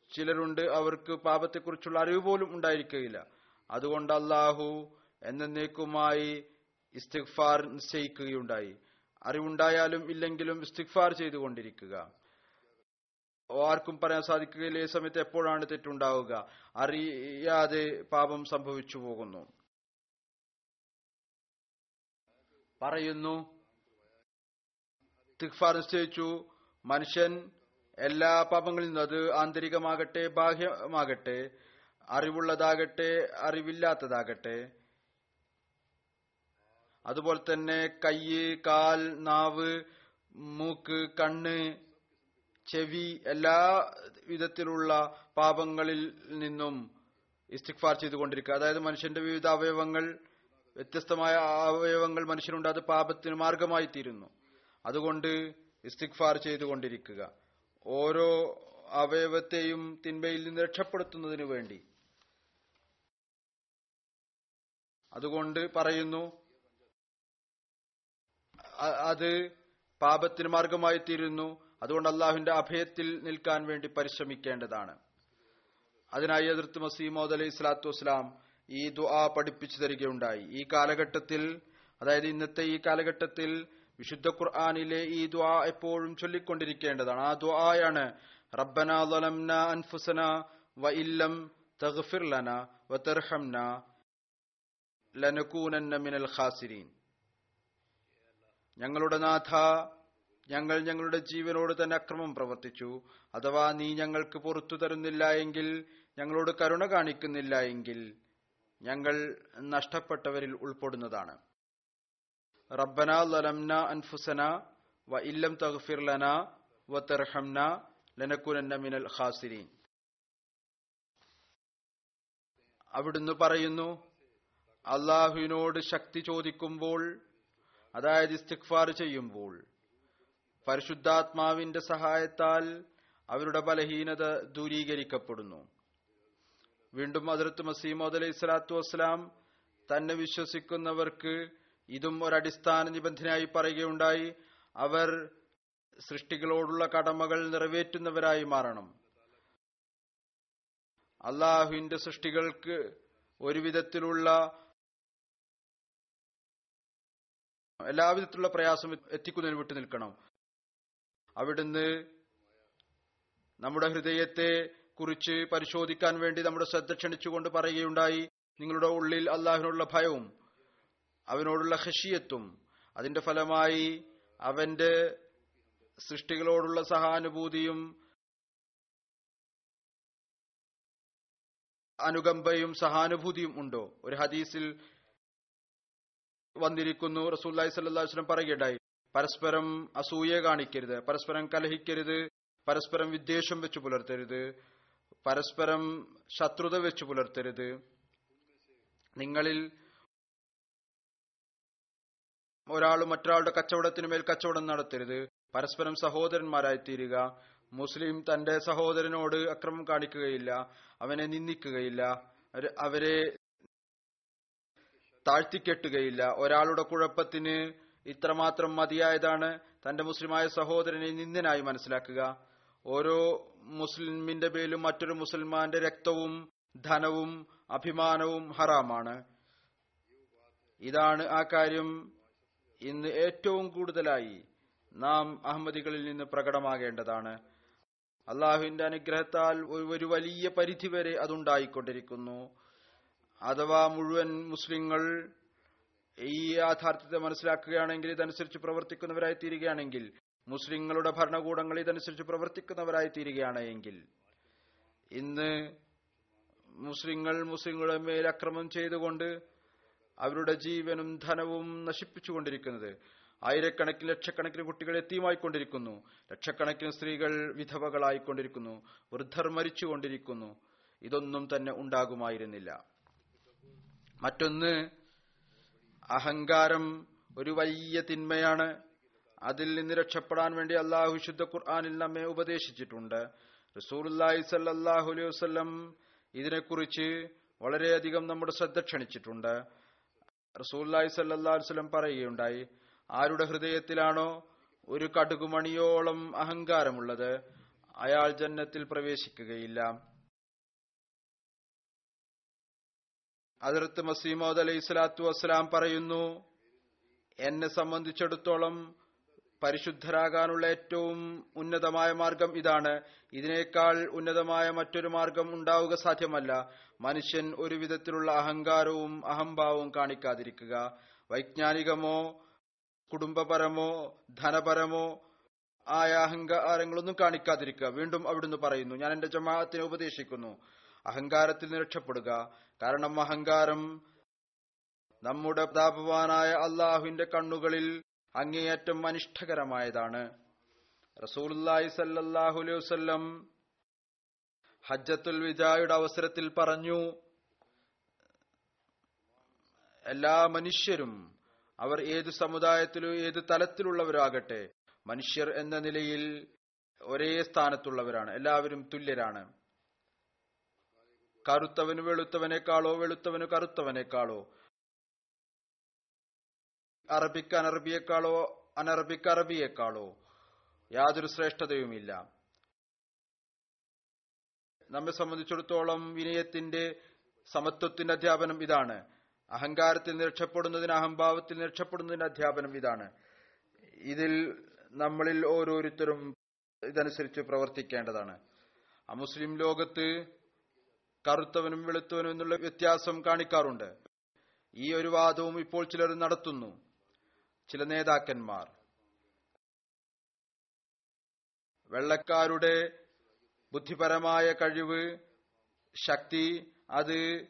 ചിലരുണ്ട് അവർക്ക് പാപത്തെക്കുറിച്ചുള്ള അറിവ് പോലും ഉണ്ടായിരിക്കുകയില്ല. അതുകൊണ്ട് അള്ളാഹു എന്നേക്കുമായി ഇസ്തിഗ്ഫാർ നിശ്ചയിക്കുകയുണ്ടായി. അറിവുണ്ടായാലും ഇല്ലെങ്കിലും ഇസ്തിഗ്ഫാർ ചെയ്തുകൊണ്ടിരിക്കുക. ആർക്കും പറയാൻ സാധിക്കുകയില്ല. ഈ സമയത്ത് എപ്പോഴാണ് തെറ്റുണ്ടാവുക? അറിയാതെ പാപം സംഭവിച്ചു പോകുന്നു. പറയുന്നു ഇസ്തിഗ്ഫാർ നിശ്ചയിച്ചു. മനുഷ്യൻ എല്ലാ പാപങ്ങളിൽ നിന്നും അത് ആന്തരികമാകട്ടെ ബാഹ്യമാകട്ടെ അറിവുള്ളതാകട്ടെ അറിവില്ലാത്തതാകട്ടെ. അതുപോലെ തന്നെ കയ്യ് കാൽ നാവ് മൂക്ക് കണ്ണ് ചെവി എല്ലാ വിധത്തിലുള്ള പാപങ്ങളിൽ നിന്നും ഇസ്തിഗ്ഫാർ ചെയ്തുകൊണ്ടിരിക്കുക. അതായത് മനുഷ്യന്റെ വിവിധ അവയവങ്ങൾ വ്യത്യസ്തമായ അവയവങ്ങൾ മനുഷ്യനുണ്ട് അത് പാപത്തിന് മാർഗമായി തീരുന്നു അതുകൊണ്ട് ഇസ്തിഗ്ഫാർ ചെയ്തുകൊണ്ടിരിക്കുക. ഓരോ അവയവത്തെയും തിന്മയിൽ നിന്ന് രക്ഷപ്പെടുത്തുന്നതിന് വേണ്ടി അതുകൊണ്ട് പറയുന്നു അത് പാപത്തിന് മാർഗമായി തീരുന്നു അതുകൊണ്ട് അള്ളാഹുവിന്റെ അഭയത്തിൽ നിൽക്കാൻ വേണ്ടി പരിശ്രമിക്കേണ്ടതാണ്. അതിനായി എതിർത്ത് മസീമോദ് അലൈഹി സ്വലാത്തു വസ്സലാം ഈ ദുആ പഠിപ്പിച്ചു തരികയുണ്ടായി. ഈ കാലഘട്ടത്തിൽ അതായത് ഇന്നത്തെ ഈ കാലഘട്ടത്തിൽ വിശുദ്ധ ഖുർആാനിലെ ഈ ദുആ എപ്പോഴും ചൊല്ലിക്കൊണ്ടിരിക്കേണ്ടതാണ്. ആ ദുആയാണ് റബ്ബന അൻഫുസന വ ഇല്ലം തഗ്ഫിർ ലന വ തർഹംന ലനകൂനന്ന മിനൽ ഖാസിരീൻ. ഞങ്ങളുടെ നാഥ ഞങ്ങൾ ഞങ്ങളുടെ ജീവനോട് തന്നെ അക്രമം പ്രവർത്തിച്ചു. അഥവാ നീ ഞങ്ങൾക്ക് പുറത്തു തരുന്നില്ല എങ്കിൽ ഞങ്ങളോട് കരുണ കാണിക്കുന്നില്ല എങ്കിൽ ഞങ്ങൾ നഷ്ടപ്പെട്ടവരിൽ ഉൾപ്പെടുന്നതാണ്. റബ്ബന ലലംന അൻഫുസന വ ഇല്ലം തഗ്ഫിർ ലന വ തർഹംന ലനക്കുനന്ന മിനൽ ഖാസിരീൻ. അവിടുന്ന് പറയുന്നു അള്ളാഹുവിനോട് ശക്തി ചോദിക്കുമ്പോൾ അതായത് ഇസ്തിഖ്ഫാർ ചെയ്യുമ്പോൾ പരിശുദ്ധാത്മാവിന്റെ സഹായത്താൽ അവരുടെ ബലഹീനത ദൂരീകരിക്കപ്പെടുന്നു. വീണ്ടും അതിർത്ത് മസീമോദ് അലൈഹി സ്വലാത്തു വസ്സലാം തന്നെ വിശ്വസിക്കുന്നവർക്ക് ഇതും ഒരടിസ്ഥാന നിബന്ധനയായി പറയുകയുണ്ടായി. അവർ സൃഷ്ടികളോടുള്ള കടമകൾ നിറവേറ്റുന്നവരായി മാറണം. അള്ളാഹുവിന്റെ സൃഷ്ടികൾക്ക് ഒരു വിധത്തിലുള്ള എല്ലാവിധത്തിലുള്ള പ്രയാസം എത്തിക്കുന്നതിന് വിട്ടു നിൽക്കണം. അവിടുന്ന് നമ്മുടെ ഹൃദയത്തെ കുറിച്ച് പരിശോധിക്കാൻ വേണ്ടി നമ്മുടെ ശ്രദ്ധ ക്ഷണിച്ചുകൊണ്ട് പറയുകയുണ്ടായി നിങ്ങളുടെ ഉള്ളിൽ അള്ളാഹിനുള്ള ഭയവും അവനോടുള്ള ഹഷിയത്തും അതിന്റെ ഫലമായി അവന്റെ സൃഷ്ടികളോടുള്ള സഹാനുഭൂതിയും അനുകമ്പയും സഹാനുഭൂതിയും ഉണ്ടോ? ഒരു ഹദീസിൽ വന്നിരിക്കുന്നു. റസൂല്ലായി സല്ലാ വസ്ലം പറയുകയുണ്ടായി. പരസ്പരം അസൂയ കാണിക്കരുത്. പരസ്പരം കലഹിക്കരുത്. പരസ്പരം വിദ്വേഷം വെച്ച് പുലർത്തരുത്. പരസ്പരം ശത്രുത വെച്ച് പുലർത്തരുത്. നിങ്ങളിൽ ഒരാൾ മറ്റൊരാളുടെ കച്ചവടത്തിന് മേൽ കച്ചവടം നടത്തരുത്. പരസ്പരം സഹോദരന്മാരായി തീരുക മുസ്ലിം തന്റെ സഹോദരനോട് അക്രമം കാണിക്കുകയില്ല. അവനെ നിന്ദിക്കുകയില്ല. അവരെ താഴ്ത്തിക്കെട്ടുകയില്ല. ഒരാളുടെ കുഴപ്പത്തിന് ഇത്രമാത്രം മതിയായതാണ് തന്റെ മുസ്ലിമായ സഹോദരനെ നിന്ദനായി മനസ്സിലാക്കുക. ഓരോ മുസ്ലിമിന്റെ പേരിലും മറ്റൊരു മുസൽമാന്റെ രക്തവും ധനവും അഭിമാനവും ഹറാമാണ്. ഇതാണ് ആ കാര്യം ഇന്ന് ഏറ്റവും കൂടുതലായി നാം അഹമ്മദികളിൽ നിന്ന് പ്രകടമാകേണ്ടതാണ്. അള്ളാഹുവിന്റെ അനുഗ്രഹത്താൽ ഒരു വലിയ പരിധിവരെ അതുണ്ടായിക്കൊണ്ടിരിക്കുന്നു. അഥവാ മുഴുവൻ മുസ്ലിങ്ങൾ ഈ യാഥാർത്ഥ്യത്തെ മനസ്സിലാക്കുകയാണെങ്കിൽ ഇതനുസരിച്ച് പ്രവർത്തിക്കുന്നവരായി തീരുകയാണെങ്കിൽ മുസ്ലിങ്ങളുടെ ഭരണകൂടങ്ങൾ ഇതനുസരിച്ച് പ്രവർത്തിക്കുന്നവരായി തീരുകയാണ് എങ്കിൽ ഇന്ന് മുസ്ലിങ്ങൾ മുസ്ലിങ്ങളുടെ മേൽ അക്രമം ചെയ്തുകൊണ്ട് അവരുടെ ജീവനും ധനവും നശിപ്പിച്ചുകൊണ്ടിരിക്കുന്നത് ആയിരക്കണക്കിന് ലക്ഷക്കണക്കിന് കുട്ടികൾ എത്തിയുമായിക്കൊണ്ടിരിക്കുന്നു. ലക്ഷക്കണക്കിന് സ്ത്രീകൾ വിധവകളായിക്കൊണ്ടിരിക്കുന്നു. വൃദ്ധർ മരിച്ചുകൊണ്ടിരിക്കുന്നു. ഇതൊന്നും തന്നെ ഉണ്ടാകുമായിരുന്നില്ല. മറ്റൊന്ന് അഹങ്കാരം ഒരു വലിയ തിന്മയാണ്. അതിൽ നിന്ന് രക്ഷപ്പെടാൻ വേണ്ടി അള്ളാഹു ശുദ്ധ ഖുർആാനിൽ നമ്മെ ഉപദേശിച്ചിട്ടുണ്ട്. റസൂർല്ലാഹി സല്ലാഹു അലൈഹി വസ്ലം ഇതിനെക്കുറിച്ച് വളരെയധികം നമ്മുടെ ശ്രദ്ധ ക്ഷണിച്ചിട്ടുണ്ട്. റസൂല്ലാഹി സല്ലാ വസ്ലം പറയുകയുണ്ടായി ആരുടെ ഹൃദയത്തിലാണോ ഒരു കടുകുമണിയോളം അഹങ്കാരമുള്ളത് അയാൾ ജന്നത്തിൽ പ്രവേശിക്കുകയില്ല. അതിർത്ത് മസീമോദ് അലൈഹി സ്വലാത്തു വസ്സലാം പറയുന്നു എന്നെ സംബന്ധിച്ചിടത്തോളം പരിശുദ്ധരാകാനുള്ള ഏറ്റവും ഉന്നതമായ മാർഗം ഇതാണ്. ഇതിനേക്കാൾ ഉന്നതമായ മറ്റൊരു മാർഗം ഉണ്ടാവുക സാധ്യമല്ല. മനുഷ്യൻ ഒരു വിധത്തിലുള്ള അഹങ്കാരവും അഹംഭാവവും കാണിക്കാതിരിക്കുക. വൈജ്ഞാനികമോ കുടുംബപരമോ ധനപരമോ ആയ അഹങ്കാരങ്ങളൊന്നും കാണിക്കാതിരിക്കുക. വീണ്ടും അവിടുന്ന് പറയുന്നു ഞാൻ എന്റെ ജമാഅത്തിനെ ഉപദേശിക്കുന്നു. അഹങ്കാരത്തിൽ നിന്ന് രക്ഷപ്പെടുക. കാരണം അഹങ്കാരം നമ്മുടെ താപവാനായ അള്ളാഹുവിന്റെ കണ്ണുകളിൽ അങ്ങേയറ്റം അനിഷ്ടകരമായതാണ്. റസൂലുല്ലാഹി സല്ലാഹു അലൈഹി വസല്ലം ഹജ്ജത്തുൽ വിജായുടെ അവസരത്തിൽ പറഞ്ഞു എല്ലാ മനുഷ്യരും അവർ ഏത് സമുദായത്തിലും ഏത് തലത്തിലുള്ളവരാകട്ടെ മനുഷ്യർ എന്ന നിലയിൽ ഒരേ സ്ഥാനത്തുള്ളവരാണ് എല്ലാവരും തുല്യരാണ്. കറുത്തവന് വെളുത്തവനേക്കാളോ വെളുത്തവന് കറുത്തവനേക്കാളോ. അറബിക്ക് അനറബിയേക്കാളോ അനറബിക്ക് അറബിയേക്കാളോ. യാതൊരു ശ്രേഷ്ഠതയുമില്ല. നമ്മെ സംബന്ധിച്ചിടത്തോളം വിനയത്തിന്റെ സമത്വത്തിന്റെ അധ്യാപനം ഇതാണ്. അഹങ്കാരത്തിൽ രക്ഷപ്പെടുന്നതിന് അഹംഭാവത്തിൽ രക്ഷപ്പെടുന്നതിന് അധ്യാപനം ഇതാണ്. ഇതിൽ നമ്മളിൽ ഓരോരുത്തരും ഇതനുസരിച്ച് പ്രവർത്തിക്കേണ്ടതാണ്. അമുസ്ലിം ലോകത്ത് കറുത്തവനും വെളുത്തവനും എന്നുള്ള വ്യത്യാസം കാണിക്കാറുണ്ട്. ഈ ഒരു വാദവും ഇപ്പോൾ ചിലർ നടത്തുന്നു. ചില നേതാക്കന്മാർ. വെള്ളക്കാരുടെ ബുദ്ധിപരമായ കഴിവ് ശക്തി അത്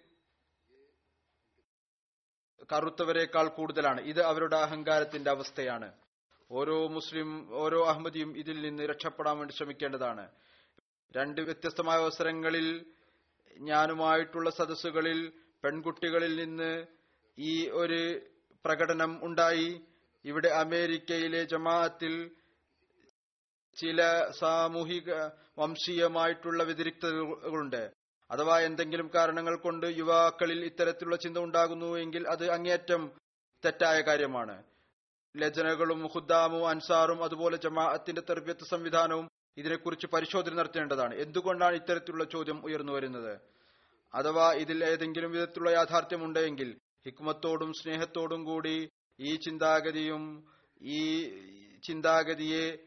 കറുത്തവരെക്കാൾ കൂടുതലാണ്. ഇത് അവരുടെ അഹങ്കാരത്തിന്റെ അവസ്ഥയാണ്. ഓരോ മുസ്ലിം ഓരോ അഹമ്മദിയും ഇതിൽ നിന്ന് രക്ഷപ്പെടാൻ വേണ്ടി ശ്രമിക്കേണ്ടതാണ്. രണ്ട് വ്യത്യസ്തമായ അവസരങ്ങളിൽ ഞാനുമായിട്ടുള്ള സദസ്സുകളിൽ പെൺകുട്ടികളിൽ നിന്ന് ഈ ഒരു പ്രകടനം ഉണ്ടായി. ഇവിടെ അമേരിക്കയിലെ ജമാഅത്തിൽ ചില സാമൂഹിക വംശീയമായിട്ടുള്ള വ്യതിരിക്തതകളുണ്ട്. അഥവാ എന്തെങ്കിലും കാരണങ്ങൾ കൊണ്ട് യുവാക്കളിൽ ഇത്തരത്തിലുള്ള ചിന്ത ഉണ്ടാകുന്നു എങ്കിൽ അത് അങ്ങേയറ്റം തെറ്റായ കാര്യമാണ്. ലജനകളും ഹുദ്ദാമും അൻസാറും അതുപോലെ ജമാഅത്തിന്റെ തെർബ്യത്ത് സംവിധാനവും ഇതിനെക്കുറിച്ച് പരിശോധന നടത്തേണ്ടതാണ്. എന്തുകൊണ്ടാണ് ഇത്തരത്തിലുള്ള ചോദ്യം ഉയർന്നു വരുന്നത്? അഥവാ ഇതിൽ ഏതെങ്കിലും വിധത്തിലുള്ള യാഥാർത്ഥ്യമുണ്ടെങ്കിൽ ഹിക്മത്തോടും സ്നേഹത്തോടും കൂടി ഈ ചിന്താഗതിയും ഈ ചിന്താഗതിയെ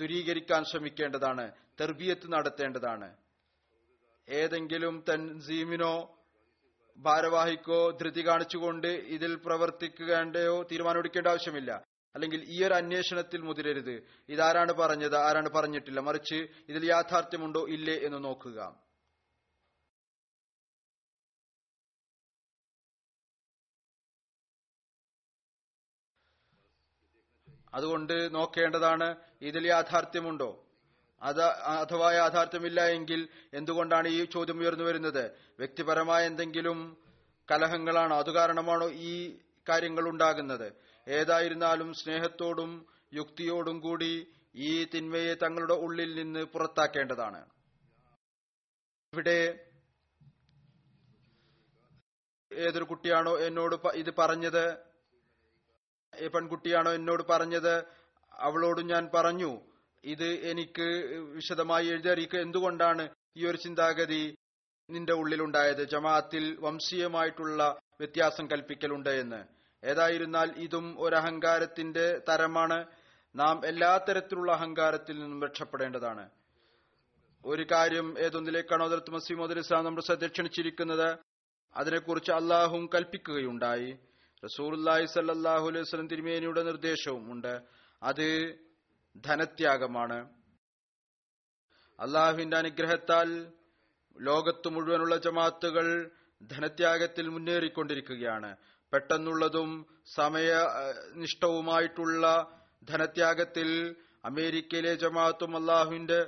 ദുരീകരിക്കാൻ ശ്രമിക്കേണ്ടതാണ്. തെർബിയത്ത് നടത്തേണ്ടതാണ്. ഏതെങ്കിലും തൻസീമിനോ ഭാരവാഹിക്കോ ധൃതി കാണിച്ചുകൊണ്ട് ഇതിൽ പ്രവർത്തിക്കേണ്ടയോ തീരുമാനമെടുക്കേണ്ട ആവശ്യമില്ല. അല്ലെങ്കിൽ ഈ ഒരു അന്വേഷണത്തിൽ മുതിരരുത്. ഇതാരാണ് പറഞ്ഞത്? ആരാണ് പറഞ്ഞിട്ടില്ല? മറിച്ച് ഇതിൽ യാഥാർത്ഥ്യമുണ്ടോ? ഇല്ലേ എന്ന് നോക്കുക. അതുകൊണ്ട് നോക്കേണ്ടതാണ് ഇതിൽ യാഥാർത്ഥ്യമുണ്ടോ? അത് അഥവാ യാഥാർത്ഥ്യമില്ല എങ്കിൽ എന്തുകൊണ്ടാണ് ഈ ചോദ്യം ഉയർന്നു വരുന്നത്? വ്യക്തിപരമായ എന്തെങ്കിലും കലഹങ്ങളാണോ? അത് കാരണമാണോ ഈ കാര്യങ്ങൾ ഉണ്ടാകുന്നത്? ഏതായിരുന്നാലും സ്നേഹത്തോടും യുക്തിയോടും കൂടി ഈ തിന്മയെ തങ്ങളുടെ ഉള്ളിൽ നിന്ന് പുറത്താക്കേണ്ടതാണ്. ഇവിടെ ഏതൊരു കുട്ടിയാണോ എന്നോട് ഇത് പറഞ്ഞത്? പെൺകുട്ടിയാണോ എന്നോട് പറഞ്ഞത്? അവളോട് ഞാൻ പറഞ്ഞു ഇത് എനിക്ക് വിശദമായി എഴുതി അറിയിക്കുക എന്തുകൊണ്ടാണ് ഈ ഒരു ചിന്താഗതി നിന്റെ ഉള്ളിലുണ്ടായത്? ജമാഅത്തിൽ വംശീയമായിട്ടുള്ള വ്യത്യാസം കൽപ്പിക്കലുണ്ട് എന്ന്. ഏതായിരുന്നാൽ ഇതും ഒരു അഹങ്കാരത്തിന്റെ തരമാണ്. നാം എല്ലാ തരത്തിലുള്ള അഹങ്കാരത്തിൽ നിന്നും രക്ഷപ്പെടേണ്ടതാണ്. ഒരു കാര്യം ഏതൊന്നിലേക്കാണോ അതിർത്ത് മസീമോദ് ഇസ്ലാം നമ്മൾ ശ്രദ്ധ അതിനെക്കുറിച്ച് അള്ളാഹും കൽപ്പിക്കുകയുണ്ടായി. റസൂർല്ലാഹി സല്ലാഹു അലൈഹി വസല്ലം തിരുമേനിയുടെ നിർദ്ദേശവും ഉണ്ട്. അത് ധനത്യാഗമാണ്. അള്ളാഹുവിന്റെ അനുഗ്രഹത്താൽ ലോകത്ത് മുഴുവനുള്ള ജമാത്തുകൾ ധനത്യാഗത്തിൽ മുന്നേറിക്കൊണ്ടിരിക്കുകയാണ്. പെട്ടെന്നുള്ളതും സമയനിഷ്ഠവുമായിട്ടുള്ള ധനത്യാഗത്തിൽ അമേരിക്കയിലെ ജമാഅത്തും അള്ളാഹുവിന്റെ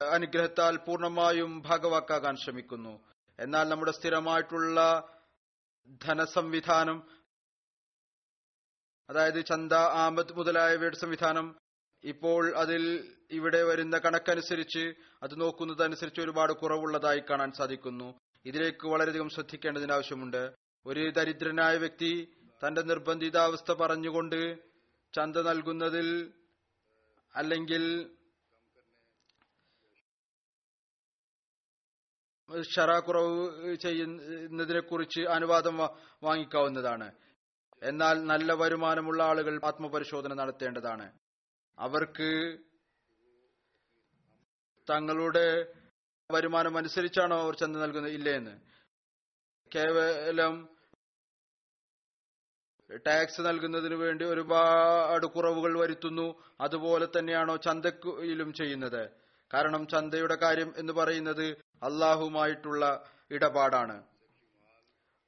അനുഗ്രഹത്താൽ പൂർണമായും ഭാഗവാക്കാകാൻ ശ്രമിക്കുന്നു. എന്നാൽ നമ്മുടെ സ്ഥിരമായിട്ടുള്ള ധനസംവിധാനം അതായത് ചന്ത ആമദ് മുതലായവയുടെ സംവിധാനം ഇപ്പോൾ അതിൽ ഇവിടെ വരുന്ന കണക്കനുസരിച്ച് അത് നോക്കുന്നതനുസരിച്ച് ഒരുപാട് കുറവുള്ളതായി കാണാൻ സാധിക്കുന്നു. ഇതിലേക്ക് വളരെയധികം ശ്രദ്ധിക്കേണ്ടതിന് ആവശ്യമുണ്ട്. ഒരു ദരിദ്രനായ വ്യക്തി തന്റെ നിർബന്ധിതാവസ്ഥ പറഞ്ഞുകൊണ്ട് ചന്ത നൽകുന്നതിൽ അല്ലെങ്കിൽ ഷറാക്കുറവ് ചെയ്യുന്നതിനെക്കുറിച്ച് ചെയ്യുന്നതിനെ കുറിച്ച് അനുവാദം വാങ്ങിക്കാവുന്നതാണ്. എന്നാൽ നല്ല വരുമാനമുള്ള ആളുകൾ ആത്മപരിശോധന നടത്തേണ്ടതാണ്. അവർക്ക് തങ്ങളുടെ വരുമാനം അനുസരിച്ചാണോ അവർ ചന്ത നൽകുന്നത്? ഇല്ലേ എന്ന്. കേവലം ടാക്സ് നൽകുന്നതിന് വേണ്ടി ഒരുപാട് കുറവുകൾ വരുത്തുന്നു. അതുപോലെ തന്നെയാണോ ചന്തയിലും ചെയ്യുന്നത്. കാരണം ചന്തയുടെ കാര്യം എന്ന് പറയുന്നത് അള്ളാഹുമായിട്ടുള്ള ഇടപാടാണ്.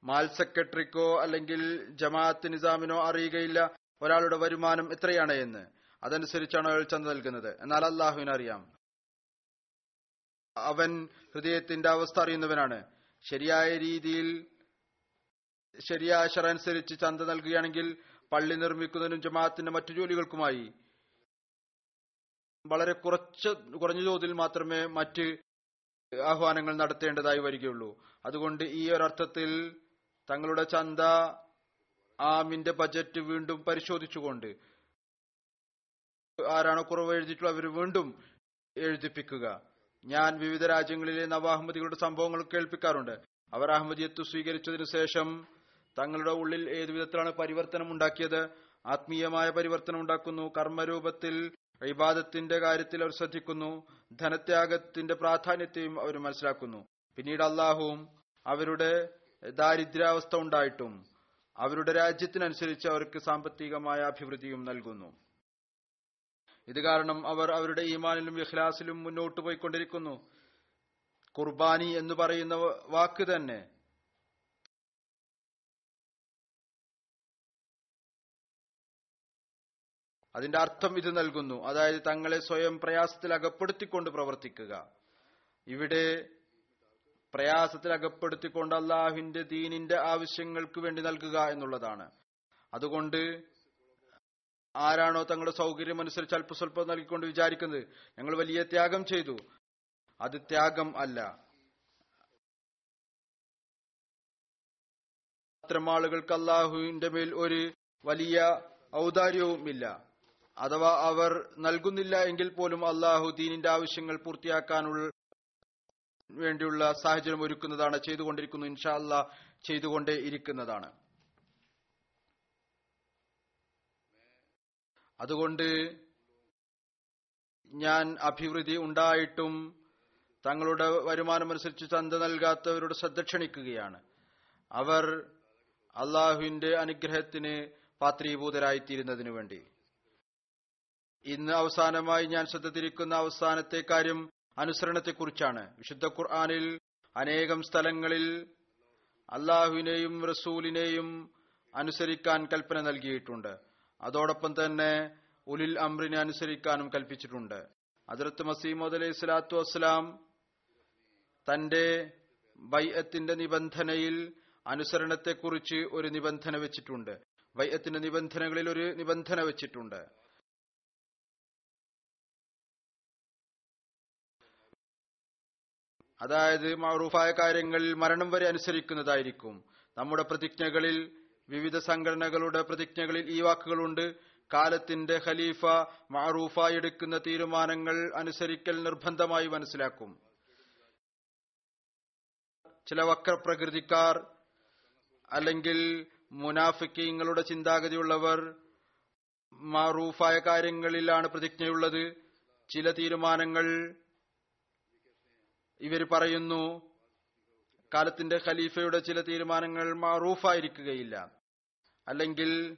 മാൽ സെക്രട്ടറിക്കോ അല്ലെങ്കിൽ ജമാഅത്ത് നിസാമിനോ അറിയുകയില്ല. ഒരാളുടെ വരുമാനം എത്രയാണ് എന്ന്. അതനുസരിച്ചാണ് അയാൾ ചന്ത നൽകുന്നത്. എന്നാൽ അള്ളാഹുവിനറിയാം അവൻ ഹൃദയത്തിന്റെ അവസ്ഥ അറിയുന്നവനാണ്. ശരിയായ രീതിയിൽ ശരിയായ ശറ അനുസരിച്ച് ചന്ത നൽകുകയാണെങ്കിൽ പള്ളി നിർമ്മിക്കുന്നതിനും ജമാഅത്തിന്റെ മറ്റു ജോലികൾക്കുമായി വളരെ കുറച്ച് കുറഞ്ഞ തോതിൽ മാത്രമേ മറ്റ് ആഹ്വാനങ്ങൾ നടത്തേണ്ടതായി വരികയുള്ളൂ. അതുകൊണ്ട് ഈ ഒരർത്ഥത്തിൽ തങ്ങളുടെ ചന്ത ആമിന്റെ ബജറ്റ് വീണ്ടും പരിശോധിച്ചുകൊണ്ട് ആരാണോ കുറവ് എഴുതിയിട്ടുള്ള അവർ വീണ്ടും എഴുതിപ്പിക്കുക. ഞാൻ വിവിധ രാജ്യങ്ങളിലെ നവാഹമ്മദികളുടെ സംഭവങ്ങൾ കേൾപ്പിക്കാറുണ്ട്. അവർ അഹമ്മദിയത്ത് സ്വീകരിച്ചതിനു ശേഷം തങ്ങളുടെ ഉള്ളിൽ ഏതു വിധത്തിലാണ് പരിവർത്തനം ഉണ്ടാക്കിയത്? ആത്മീയമായ പരിവർത്തനം ഉണ്ടാക്കുന്നു. കർമ്മരൂപത്തിൽ ഇബാദത്തിന്റെ കാര്യത്തിൽ അവർ ശ്രദ്ധിക്കുന്നു. ധനത്യാഗത്തിന്റെ പ്രാധാന്യത്തെയും അവർ മനസ്സിലാക്കുന്നു. പിന്നീട് അള്ളാഹുവും അവരുടെ ദാരിദ്ര്യാവസ്ഥ ഉണ്ടായിട്ടും അവരുടെ രാജ്യത്തിനനുസരിച്ച് അവർക്ക് സാമ്പത്തികമായ അഭിവൃദ്ധിയും നൽകുന്നു. ഇത് കാരണം അവർ അവരുടെ ഈമാനിലും ഇഖ്ലാസിലും മുന്നോട്ട് പോയിക്കൊണ്ടിരിക്കുന്നു. കുർബാനി എന്ന് പറയുന്ന വാക്ക് തന്നെ അതിന്റെ അർത്ഥം ഇത് നൽകുന്നു. അതായത് തങ്ങളെ സ്വയം പ്രയാസത്തിൽ അകപ്പെടുത്തിക്കൊണ്ട് പ്രവർത്തിക്കുക. ഇവിടെ പ്രയാസത്തിൽ അകപ്പെടുത്തിക്കൊണ്ട് അള്ളാഹുവിന്റെ ദീനിന്റെ ആവശ്യങ്ങൾക്ക് വേണ്ടി നൽകുക എന്നുള്ളതാണ്. അതുകൊണ്ട് ആരാണോ തങ്ങളുടെ സൗകര്യം അനുസരിച്ച് അല്പസ്വല്പം നൽകിക്കൊണ്ട് വിചാരിക്കുന്നത് ഞങ്ങൾ വലിയ ത്യാഗം ചെയ്തു. അത് ത്യാഗം അല്ല. അത്തരം ആളുകൾക്ക് അള്ളാഹുവിന്റെ മേൽ ഒരു വലിയ ഔദാര്യവും ഇല്ല അഥവാ അവർ നൽകുന്നില്ല എങ്കിൽ പോലും അള്ളാഹു ദീനിന്റെ ആവശ്യങ്ങൾ പൂർത്തിയാക്കാനുള്ള വേണ്ടിയുള്ള സാഹചര്യം ഒരുക്കുന്നതാണ് ചെയ്തുകൊണ്ടിരിക്കുന്നു ഇൻഷാ അല്ലാ ചെയ്തുകൊണ്ടേ ഇരിക്കുന്നതാണ്. അതുകൊണ്ട് ഞാൻ അഭിവൃദ്ധി ഉണ്ടായിട്ടും തങ്ങളുടെ വരുമാനമനുസരിച്ച് ചന്ത നൽകാത്തവരോട് ശ്രദ്ധ ക്ഷണിക്കുകയാണ്. അവർ അള്ളാഹുവിന്റെ അനുഗ്രഹത്തിന് പാത്രീഭൂതരായിത്തീരുന്നതിനു വേണ്ടി ഇന്ന് അവസാനമായി ഞാൻ ശ്രദ്ധതിരിക്കുന്ന അവസാനത്തെ കാര്യം അനുസരണത്തെക്കുറിച്ചാണ്. വിശുദ്ധ ഖുർആാനിൽ അനേകം സ്ഥലങ്ങളിൽ അള്ളാഹുവിനെയും റസൂലിനെയും അനുസരിക്കാൻ കൽപ്പന നൽകിയിട്ടുണ്ട്. അതോടൊപ്പം തന്നെ ഉലിൽ അമ്രിനെ അനുസരിക്കാനും കൽപ്പിച്ചിട്ടുണ്ട്. അതിർത്ത് മസീമദ് അലൈഹി സ്വലാത്തു വസ്സലാം തന്റെ ബൈഅത്തിന്റെ നിബന്ധനയിൽ അനുസരണത്തെക്കുറിച്ച് ഒരു നിബന്ധന വെച്ചിട്ടുണ്ട്. ബൈഅത്തിന്റെ നിബന്ധനകളിൽ ഒരു നിബന്ധന വെച്ചിട്ടുണ്ട്. അതായത് മറൂഫായ കാര്യങ്ങളിൽ മരണം വരെ അനുസരിക്കുന്നതായിരിക്കും. നമ്മുടെ പ്രതിജ്ഞകളിൽ വിവിധ സംഘടനകളുടെ പ്രതിജ്ഞകളിൽ ഈ വാക്കുകളുണ്ട്. കാലത്തിന്റെ ഖലീഫ മാറൂഫായി എടുക്കുന്ന തീരുമാനങ്ങൾ അനുസരിക്കൽ നിർബന്ധമായി മനസ്സിലാക്കും. ചില വക്രപ്രകൃതിക്കാർ അല്ലെങ്കിൽ മുനാഫിക്കീങ്ങളുടെ ചിന്താഗതിയുള്ളവർ മാറൂഫായ കാര്യങ്ങളിലാണ് പ്രതിജ്ഞയുള്ളത്. ചില തീരുമാനങ്ങൾ ഇവർ പറയുന്നു കാലത്തിന്റെ ഖലീഫയുടെ ചില തീരുമാനങ്ങൾ മാറൂഫായിരിക്കുകയില്ല. അല്ലെങ്കിൽ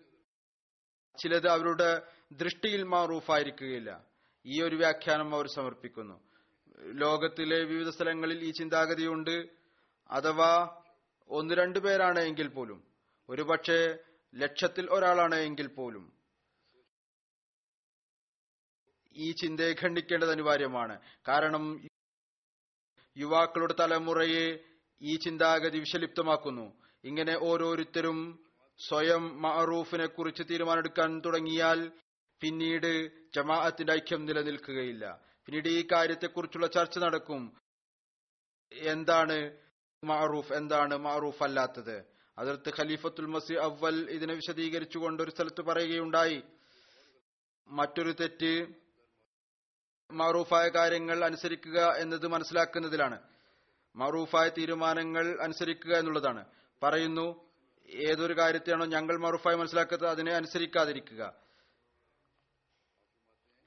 ചിലത് അവരുടെ ദൃഷ്ടിയിൽ മാറൂഫായിരിക്കുകയില്ല. ഈ ഒരു വ്യാഖ്യാനം അവർ സമർപ്പിക്കുന്നു. ലോകത്തിലെ വിവിധ സ്ഥലങ്ങളിൽ ഈ ചിന്താഗതിയുണ്ട്. അഥവാ ഒന്ന് രണ്ടു പേരാണ് എങ്കിൽ പോലും ഒരുപക്ഷെ ലക്ഷത്തിൽ ഒരാളാണ് എങ്കിൽ പോലും ഈ ചിന്തയെ ഖണ്ഡിക്കേണ്ടത് അനിവാര്യമാണ്. കാരണം യുവാക്കളുടെ തലമുറയെ ഈ ചിന്താഗതി വിഷലിപ്തമാക്കുന്നു. ഇങ്ങനെ ഓരോരുത്തരും സ്വയം മഅറൂഫിനെ കുറിച്ച് തീരുമാനമെടുക്കാൻ തുടങ്ങിയാൽ പിന്നീട് ജമാഅത്തിന്റെ ഐക്യം നിലനിൽക്കുകയില്ല. പിന്നീട് ഈ കാര്യത്തെക്കുറിച്ചുള്ള ചർച്ച നടക്കും. എന്താണ് മഅറൂഫ് എന്താണ് മഅറൂഫ് അല്ലാത്തത്? അതിർത്ത് ഖലീഫത്തുൽ മസി അവൽ ഇതിനെ വിശദീകരിച്ചുകൊണ്ട് ഒരു സ്ഥലത്ത് പറയുകയുണ്ടായി. മറ്റൊരു തെറ്റ് മറൂഫായ കാര്യങ്ങൾ അനുസരിക്കുക എന്നത് മനസ്സിലാക്കുന്നതിലാണ്. മറൂഫായ തീരുമാനങ്ങൾ അനുസരിക്കുക എന്നുള്ളതാണ്. പറയുന്നു ഏതൊരു കാര്യത്തെയാണോ ഞങ്ങൾ മറൂഫായി മനസ്സിലാക്കുന്നത് അതിനെ അനുസരിക്കാതിരിക്കുക.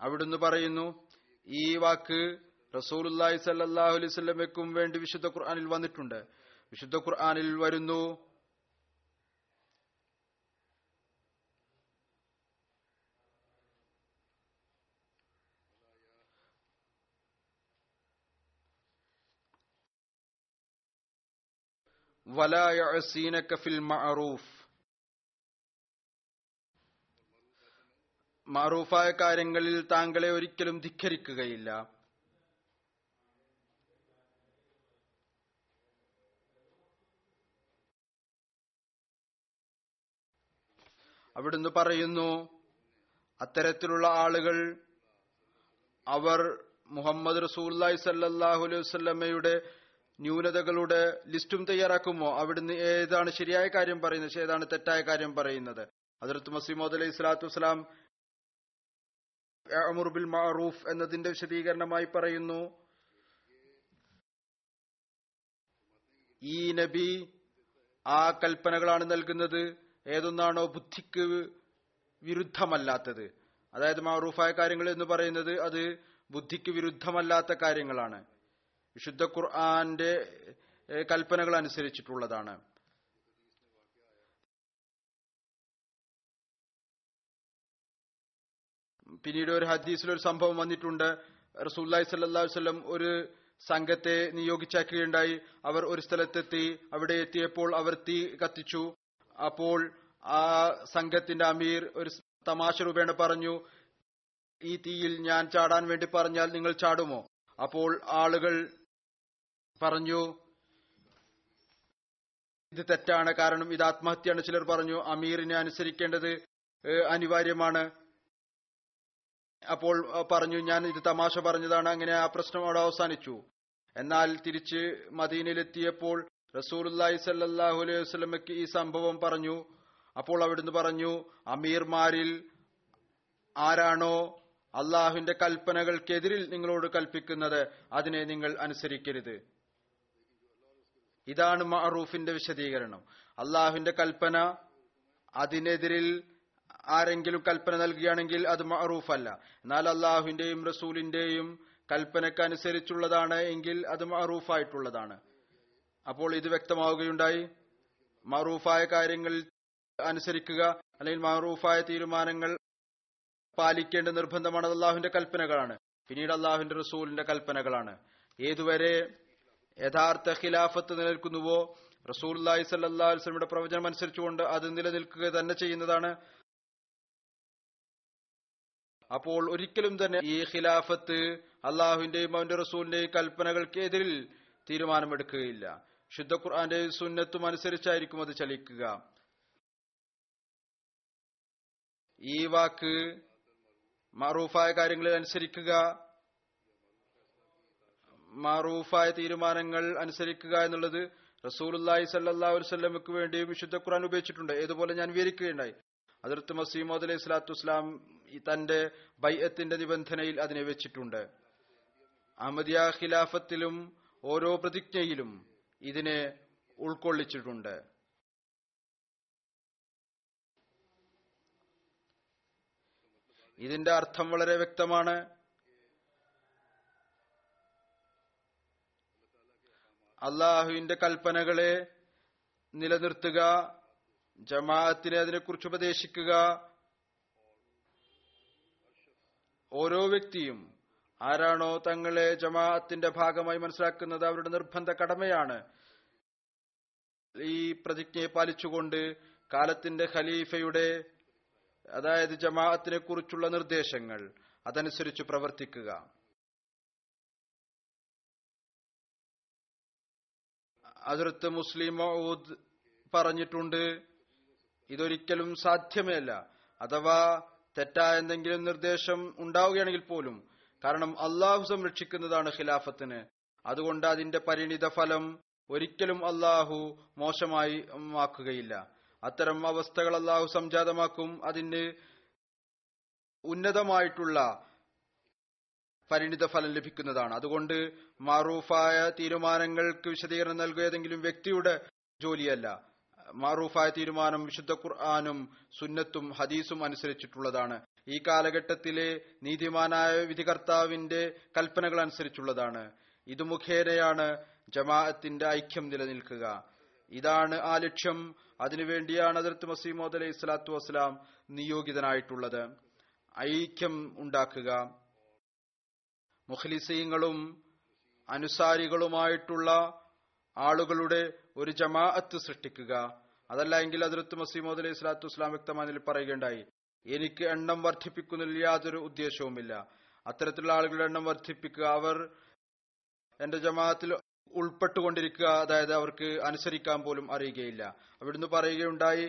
അവിടുന്ന് പറയുന്നു ഈ വാക്ക് റസൂലുല്ലാഹി സല്ലാഹു വേണ്ടി വിശുദ്ധ ഖുർആാനിൽ വന്നിട്ടുണ്ട്. വിശുദ്ധ ഖുർആാനിൽ വരുന്നു ഫിൽ മഅറൂഫ്. മാറൂഫായ കാര്യങ്ങളിൽ താങ്കളെ ഒരിക്കലും ധിക്കരിക്കുകയില്ല. അവിടുന്ന് പറയുന്നു അത്തരത്തിലുള്ള ആളുകൾ അവർ മുഹമ്മദ് റസൂല്ലായി സല്ലാഹു അലൈഹി ന്യൂനതകളുടെ ലിസ്റ്റും തയ്യാറാക്കുമോ? അവിടുന്ന് ഏതാണ് ശരിയായ കാര്യം പറയുന്നത്? ഏതാണ് തെറ്റായ കാര്യം പറയുന്നത്? അതിർത്ത് മസീമോദ് അലൈഹി സ്വലാത്തു വസ്സലാം ബിൽ മാറൂഫ് എന്നതിന്റെ വിശദീകരണമായി പറയുന്നു ഈ നബി ആ കൽപ്പനകളാണ് നൽകുന്നത്. ഏതൊന്നാണോ ബുദ്ധിക്ക് വിരുദ്ധമല്ലാത്തത്. അതായത് മാറൂഫായ കാര്യങ്ങൾ എന്ന് പറയുന്നത് അത് ബുദ്ധിക്ക് വിരുദ്ധമല്ലാത്ത കാര്യങ്ങളാണ്. വിശുദ്ധ ഖുർആന്റെ കൽപ്പനകൾ അനുസരിച്ചിട്ടുള്ളതാണ്. പിന്നീട് ഒരു ഹദീസിൽ ഒരു സംഭവം വന്നിട്ടുണ്ട്. റസൂല്ലായി സല്ലാ വല്ലം ഒരു സംഘത്തെ നിയോഗിച്ചാക്കുകയുണ്ടായി അവർ ഒരു സ്ഥലത്തെത്തി അവിടെ എത്തിയപ്പോൾ അവർ തീ കത്തിച്ചു. അപ്പോൾ ആ സംഘത്തിന്റെ അമീർ ഒരു തമാശ രൂപേണ പറഞ്ഞു ഈ തീയിൽ ഞാൻ ചാടാൻ വേണ്ടി പറഞ്ഞാൽ നിങ്ങൾ ചാടുമോ? അപ്പോൾ ആളുകൾ പറഞ്ഞു ഇത് തെറ്റാണ്. കാരണം ഇത് ആത്മഹത്യയാണ്. ചിലർ പറഞ്ഞു അമീറിനെ അനുസരിക്കേണ്ടത് അനിവാര്യമാണ്. അപ്പോൾ പറഞ്ഞു ഞാൻ ഇത് തമാശ പറഞ്ഞതാണ്. അങ്ങനെ ആ പ്രശ്നം അവിടെ അവസാനിച്ചു. എന്നാൽ തിരിച്ച് മദീനയിലെത്തിയപ്പോൾ റസൂലുല്ലാഹി സല്ലാഹു അലൈഹി വസ്ലമയ്ക്ക് ഈ സംഭവം പറഞ്ഞു. അപ്പോൾ അവിടുന്ന് പറഞ്ഞു അമീർമാരിൽ ആരാണോ അള്ളാഹുവിന്റെ കൽപ്പനകൾക്കെതിരിൽ നിങ്ങളോട് കൽപ്പിക്കുന്നത് അതിനെ നിങ്ങൾ അനുസരിക്കരുത്. ഇതാണ് മഅറൂഫിന്റെ വിശദീകരണം. അള്ളാഹുവിന്റെ കൽപ്പന അതിനെതിരിൽ ആരെങ്കിലും കൽപ്പന നൽകുകയാണെങ്കിൽ അത് മഹറൂഫല്ല എന്നാൽ അള്ളാഹുവിന്റെയും റസൂലിന്റെയും കൽപ്പനയ്ക്ക് അനുസരിച്ചുള്ളതാണ് എങ്കിൽ അത് മഹറൂഫായിട്ടുള്ളതാണ് അപ്പോൾ ഇത് വ്യക്തമാവുകയുണ്ടായി. മറൂഫായ കാര്യങ്ങൾ അനുസരിക്കുക അല്ലെങ്കിൽ മറൂഫായ തീരുമാനങ്ങൾ പാലിക്കേണ്ട നിർബന്ധമാണ് അള്ളാഹുവിന്റെ കൽപ്പനകളാണ്. പിന്നീട് അള്ളാഹുവിന്റെ റസൂലിന്റെ കൽപ്പനകളാണ്. ഏതുവരെ യഥാർത്ഥ ഖിലാഫത്ത് നിലനിൽക്കുന്നുവോ? റസൂൽ സല്ലാ വസ്ലമിയുടെ പ്രവചനം അനുസരിച്ചുകൊണ്ട് അത് നിലനിൽക്കുക തന്നെ ചെയ്യുന്നതാണ്. അപ്പോൾ ഒരിക്കലും തന്നെ ഈ ഖിലാഫത്ത് അള്ളാഹുവിന്റെയും അവന്റെ റസൂലിന്റെയും കൽപ്പനകൾക്ക് എതിരിൽ തീരുമാനമെടുക്കുകയില്ല. ശുദ്ധ ഖുർആന്റെ സുന്നത്തും അനുസരിച്ചായിരിക്കും അത് ചലിക്കുക. ഈ വാക്ക് മറൂഫായ കാര്യങ്ങളിൽ അനുസരിക്കുക. മാറൂഫായ തീരുമാനങ്ങൾ അനുസരിക്കുക എന്നുള്ളത് റസൂലുല്ലാഹി സല്ലാ വസ്ലമക്ക് വേണ്ടിയും വിശുദ്ധ ഖുർആൻ ഉപയോഗിച്ചിട്ടുണ്ട്. ഏതുപോലെ ഞാൻ വിവരിക്കുകയുണ്ടായി. അതിർത്ത് മസീമോദ് അലൈഹി സ്വലാത്തു വസ്ലാം തന്റെ ബൈഅത്തിന്റെ നിബന്ധനയിൽ അതിനെ വെച്ചിട്ടുണ്ട്. അഹമ്മദിയ ഖിലാഫത്തിലും ഓരോ പ്രതിജ്ഞയിലും ഇതിനെ ഉൾക്കൊള്ളിച്ചിട്ടുണ്ട്. ഇതിന്റെ അർത്ഥം വളരെ വ്യക്തമാണ്. അള്ളാഹുവിന്റെ കൽപ്പനകളെ നിലനിർത്തുക ജമാഅത്തിനെ അതിനെക്കുറിച്ച് ഉപദേശിക്കുക. ഓരോ വ്യക്തിയും ആരാണോ തങ്ങളെ ജമാഅത്തിന്റെ ഭാഗമായി മനസ്സിലാക്കുന്നത് അവരുടെ നിർബന്ധ കടമയാണ്. ഈ പ്രതിജ്ഞയെ പാലിച്ചുകൊണ്ട് കാലത്തിന്റെ ഖലീഫയുടെ അതായത് ജമാഅത്തിനെ കുറിച്ചുള്ള നിർദ്ദേശങ്ങൾ അതനുസരിച്ച് പ്രവർത്തിക്കുക. അതിർത്ത് മുസ്ലിം മൗദ് പറഞ്ഞിട്ടുണ്ട് ഇതൊരിക്കലും സാധ്യമല്ല അഥവാ തെറ്റായ എന്തെങ്കിലും നിർദ്ദേശം ഉണ്ടാവുകയാണെങ്കിൽ പോലും കാരണം അള്ളാഹു സംരക്ഷിക്കുന്നതാണ് ഖിലാഫത്തിന്. അതുകൊണ്ട് അതിന്റെ പരിണിത ഫലം ഒരിക്കലും അള്ളാഹു മോശമായി ആക്കുകയില്ല അത്തരം അവസ്ഥകൾ അള്ളാഹു സംജാതമാക്കും. അതിന് ഉന്നതമായിട്ടുള്ള പരിണിത ഫലം ലഭിക്കുന്നതാണ്. അതുകൊണ്ട് മാറൂഫായ തീരുമാനങ്ങൾക്ക് വിശദീകരണം നൽകുക ഏതെങ്കിലും വ്യക്തിയുടെ ജോലിയല്ല. മാറൂഫായ തീരുമാനം വിശുദ്ധ ഖുർആാനും സുന്നത്തും ഹദീസും അനുസരിച്ചിട്ടുള്ളതാണ്. ഈ കാലഘട്ടത്തിലെ നീതിമാനായ വിധികർത്താവിന്റെ കൽപ്പനകൾ അനുസരിച്ചുള്ളതാണ്. ഇത് മുഖേനയാണ് ജമാഅത്തിന്റെ ഐക്യം നിലനിൽക്കുക. ഇതാണ് ആ ലക്ഷ്യം. അതിനുവേണ്ടിയാണ് അതിർത്ത് മസീമോദ് അലൈഹി സ്വലാത്തു വസ്സലാം നിയോഗിതനായിട്ടുള്ളത്. ഐക്യം ഉണ്ടാക്കുക. മുഖ്ലിസീങ്ങളും അനുസാരികളുമായിട്ടുള്ള ആളുകളുടെ ഒരു ജമാഅത്ത് സൃഷ്ടിക്കുക. അതല്ല എങ്കിൽ അതിർത്ത് മസീമോദ് അലൈഹി സ്വലാത്തു വസ്സലാം വ്യക്തമായി പറയുകയുണ്ടായി എനിക്ക് എണ്ണം വർദ്ധിപ്പിക്കുന്നതിൽ യാതൊരു ഉദ്ദേശവുമില്ല. അത്തരത്തിലുള്ള ആളുകളുടെ എണ്ണം വർദ്ധിപ്പിക്കുക അവർ എന്റെ ജമാഅത്തിൽ ഉൾപ്പെട്ടുകൊണ്ടിരിക്കുക അതായത് അവർക്ക് അനുസരിക്കാൻ പോലും അറിയുകയില്ല. അവിടുന്ന് പറയുകയുണ്ടായി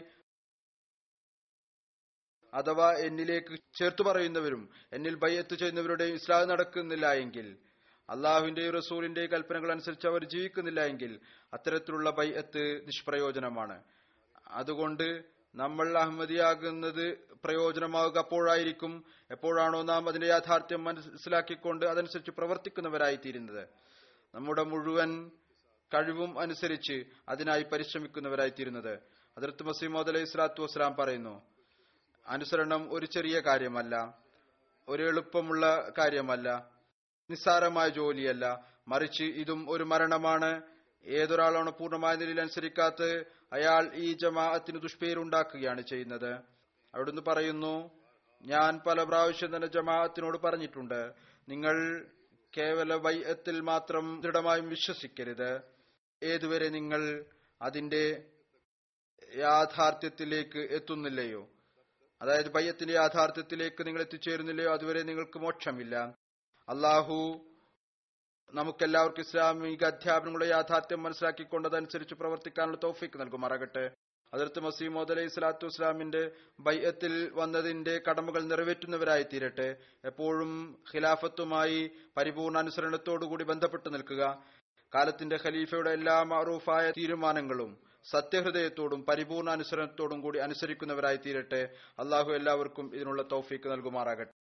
അഥവാ എന്നിലേക്ക് ചേർത്തു പറയുന്നവരും എന്നിൽ ബയ്യത്ത് ചെയ്യുന്നവരുടെയും ഇസ്ലാം നടക്കുന്നില്ല എങ്കിൽ അള്ളാഹുവിന്റെയും റസൂലിന്റെയും കൽപ്പനകൾ അനുസരിച്ച് അവർ ജീവിക്കുന്നില്ല എങ്കിൽ അത്തരത്തിലുള്ള ബൈഅത്ത് നിഷ്പ്രയോജനമാണ്. അതുകൊണ്ട് നമ്മൾ അഹമ്മദിയാകുന്നത് പ്രയോജനമാവുക അപ്പോഴായിരിക്കും. എപ്പോഴാണോ നാം അതിന്റെ യാഥാർത്ഥ്യം മനസ്സിലാക്കിക്കൊണ്ട് അതനുസരിച്ച് പ്രവർത്തിക്കുന്നവരായി തീരുന്നത് നമ്മുടെ മുഴുവൻ കഴിവും അനുസരിച്ച് അതിനായി പരിശ്രമിക്കുന്നവരായി തീരുന്നത് അതിർത്ത് മസീമോദ് അലൈഹി സ്വലാത്തു വസ്സലാം പറയുന്നു അനുസരണം ഒരു ചെറിയ കാര്യമല്ല ഒരു എളുപ്പമുള്ള കാര്യമല്ല. നിസ്സാരമായ ജോലിയല്ല. മറിച്ച് ഇതും ഒരു മരണമാണ്. ഏതൊരാളാണ് പൂർണമായ നിലയിൽ അനുസരിക്കാത്ത അയാൾ ഈ ജമാഅത്തിന് ദുഷ്പേരുണ്ടാക്കുകയാണ് ചെയ്യുന്നത്. അവിടുന്ന് പറയുന്നു ഞാൻ പല പ്രാവശ്യം തന്നെ ജമാഅത്തിനോട് പറഞ്ഞിട്ടുണ്ട്. നിങ്ങൾ കേവല വൈയത്തിൽ മാത്രം ദൃഢമായും വിശ്വസിക്കരുത്. ഏതുവരെ നിങ്ങൾ അതിന്റെ യാഥാർത്ഥ്യത്തിലേക്ക് എത്തുന്നില്ലയോ? അതായത് ബയ്യത്തിന്റെ യാഥാർത്ഥ്യത്തിലേക്ക് നിങ്ങൾ എത്തിച്ചേരുന്നില്ലയോ? അതുവരെ നിങ്ങൾക്ക് മോക്ഷമില്ല. അള്ളാഹു നമുക്കെല്ലാവർക്കും ഇസ്ലാമിക അധ്യാപനങ്ങളുടെ യാഥാർത്ഥ്യം മനസ്സിലാക്കിക്കൊണ്ടതനുസരിച്ച് പ്രവർത്തിക്കാനുള്ള തോഫിക്ക് നൽകുമാറാകട്ടെ. അതിർത്ത് മസീമോദ് അലൈഹി സ്വലാത്തു വസ്ലാമിന്റെ ബയ്യത്തിൽ വന്നതിന്റെ കടമകൾ നിറവേറ്റുന്നവരായി തീരട്ടെ എപ്പോഴും ഖിലാഫത്തുമായി പരിപൂർണ അനുസരണത്തോടുകൂടി ബന്ധപ്പെട്ട് നിൽക്കുക. കാലത്തിന്റെ ഖലീഫയുടെ എല്ലാ മാറൂഫായ തീരുമാനങ്ങളും സത്യഹൃദയത്തോടും പരിപൂർണ അനുസരണത്തോടും കൂടി അനുസരിക്കുന്നവരായി തീരട്ടെ അള്ളാഹു എല്ലാവർക്കും ഇതിനുള്ള തൗഫീക്ക് നൽകുമാറാകട്ടെ.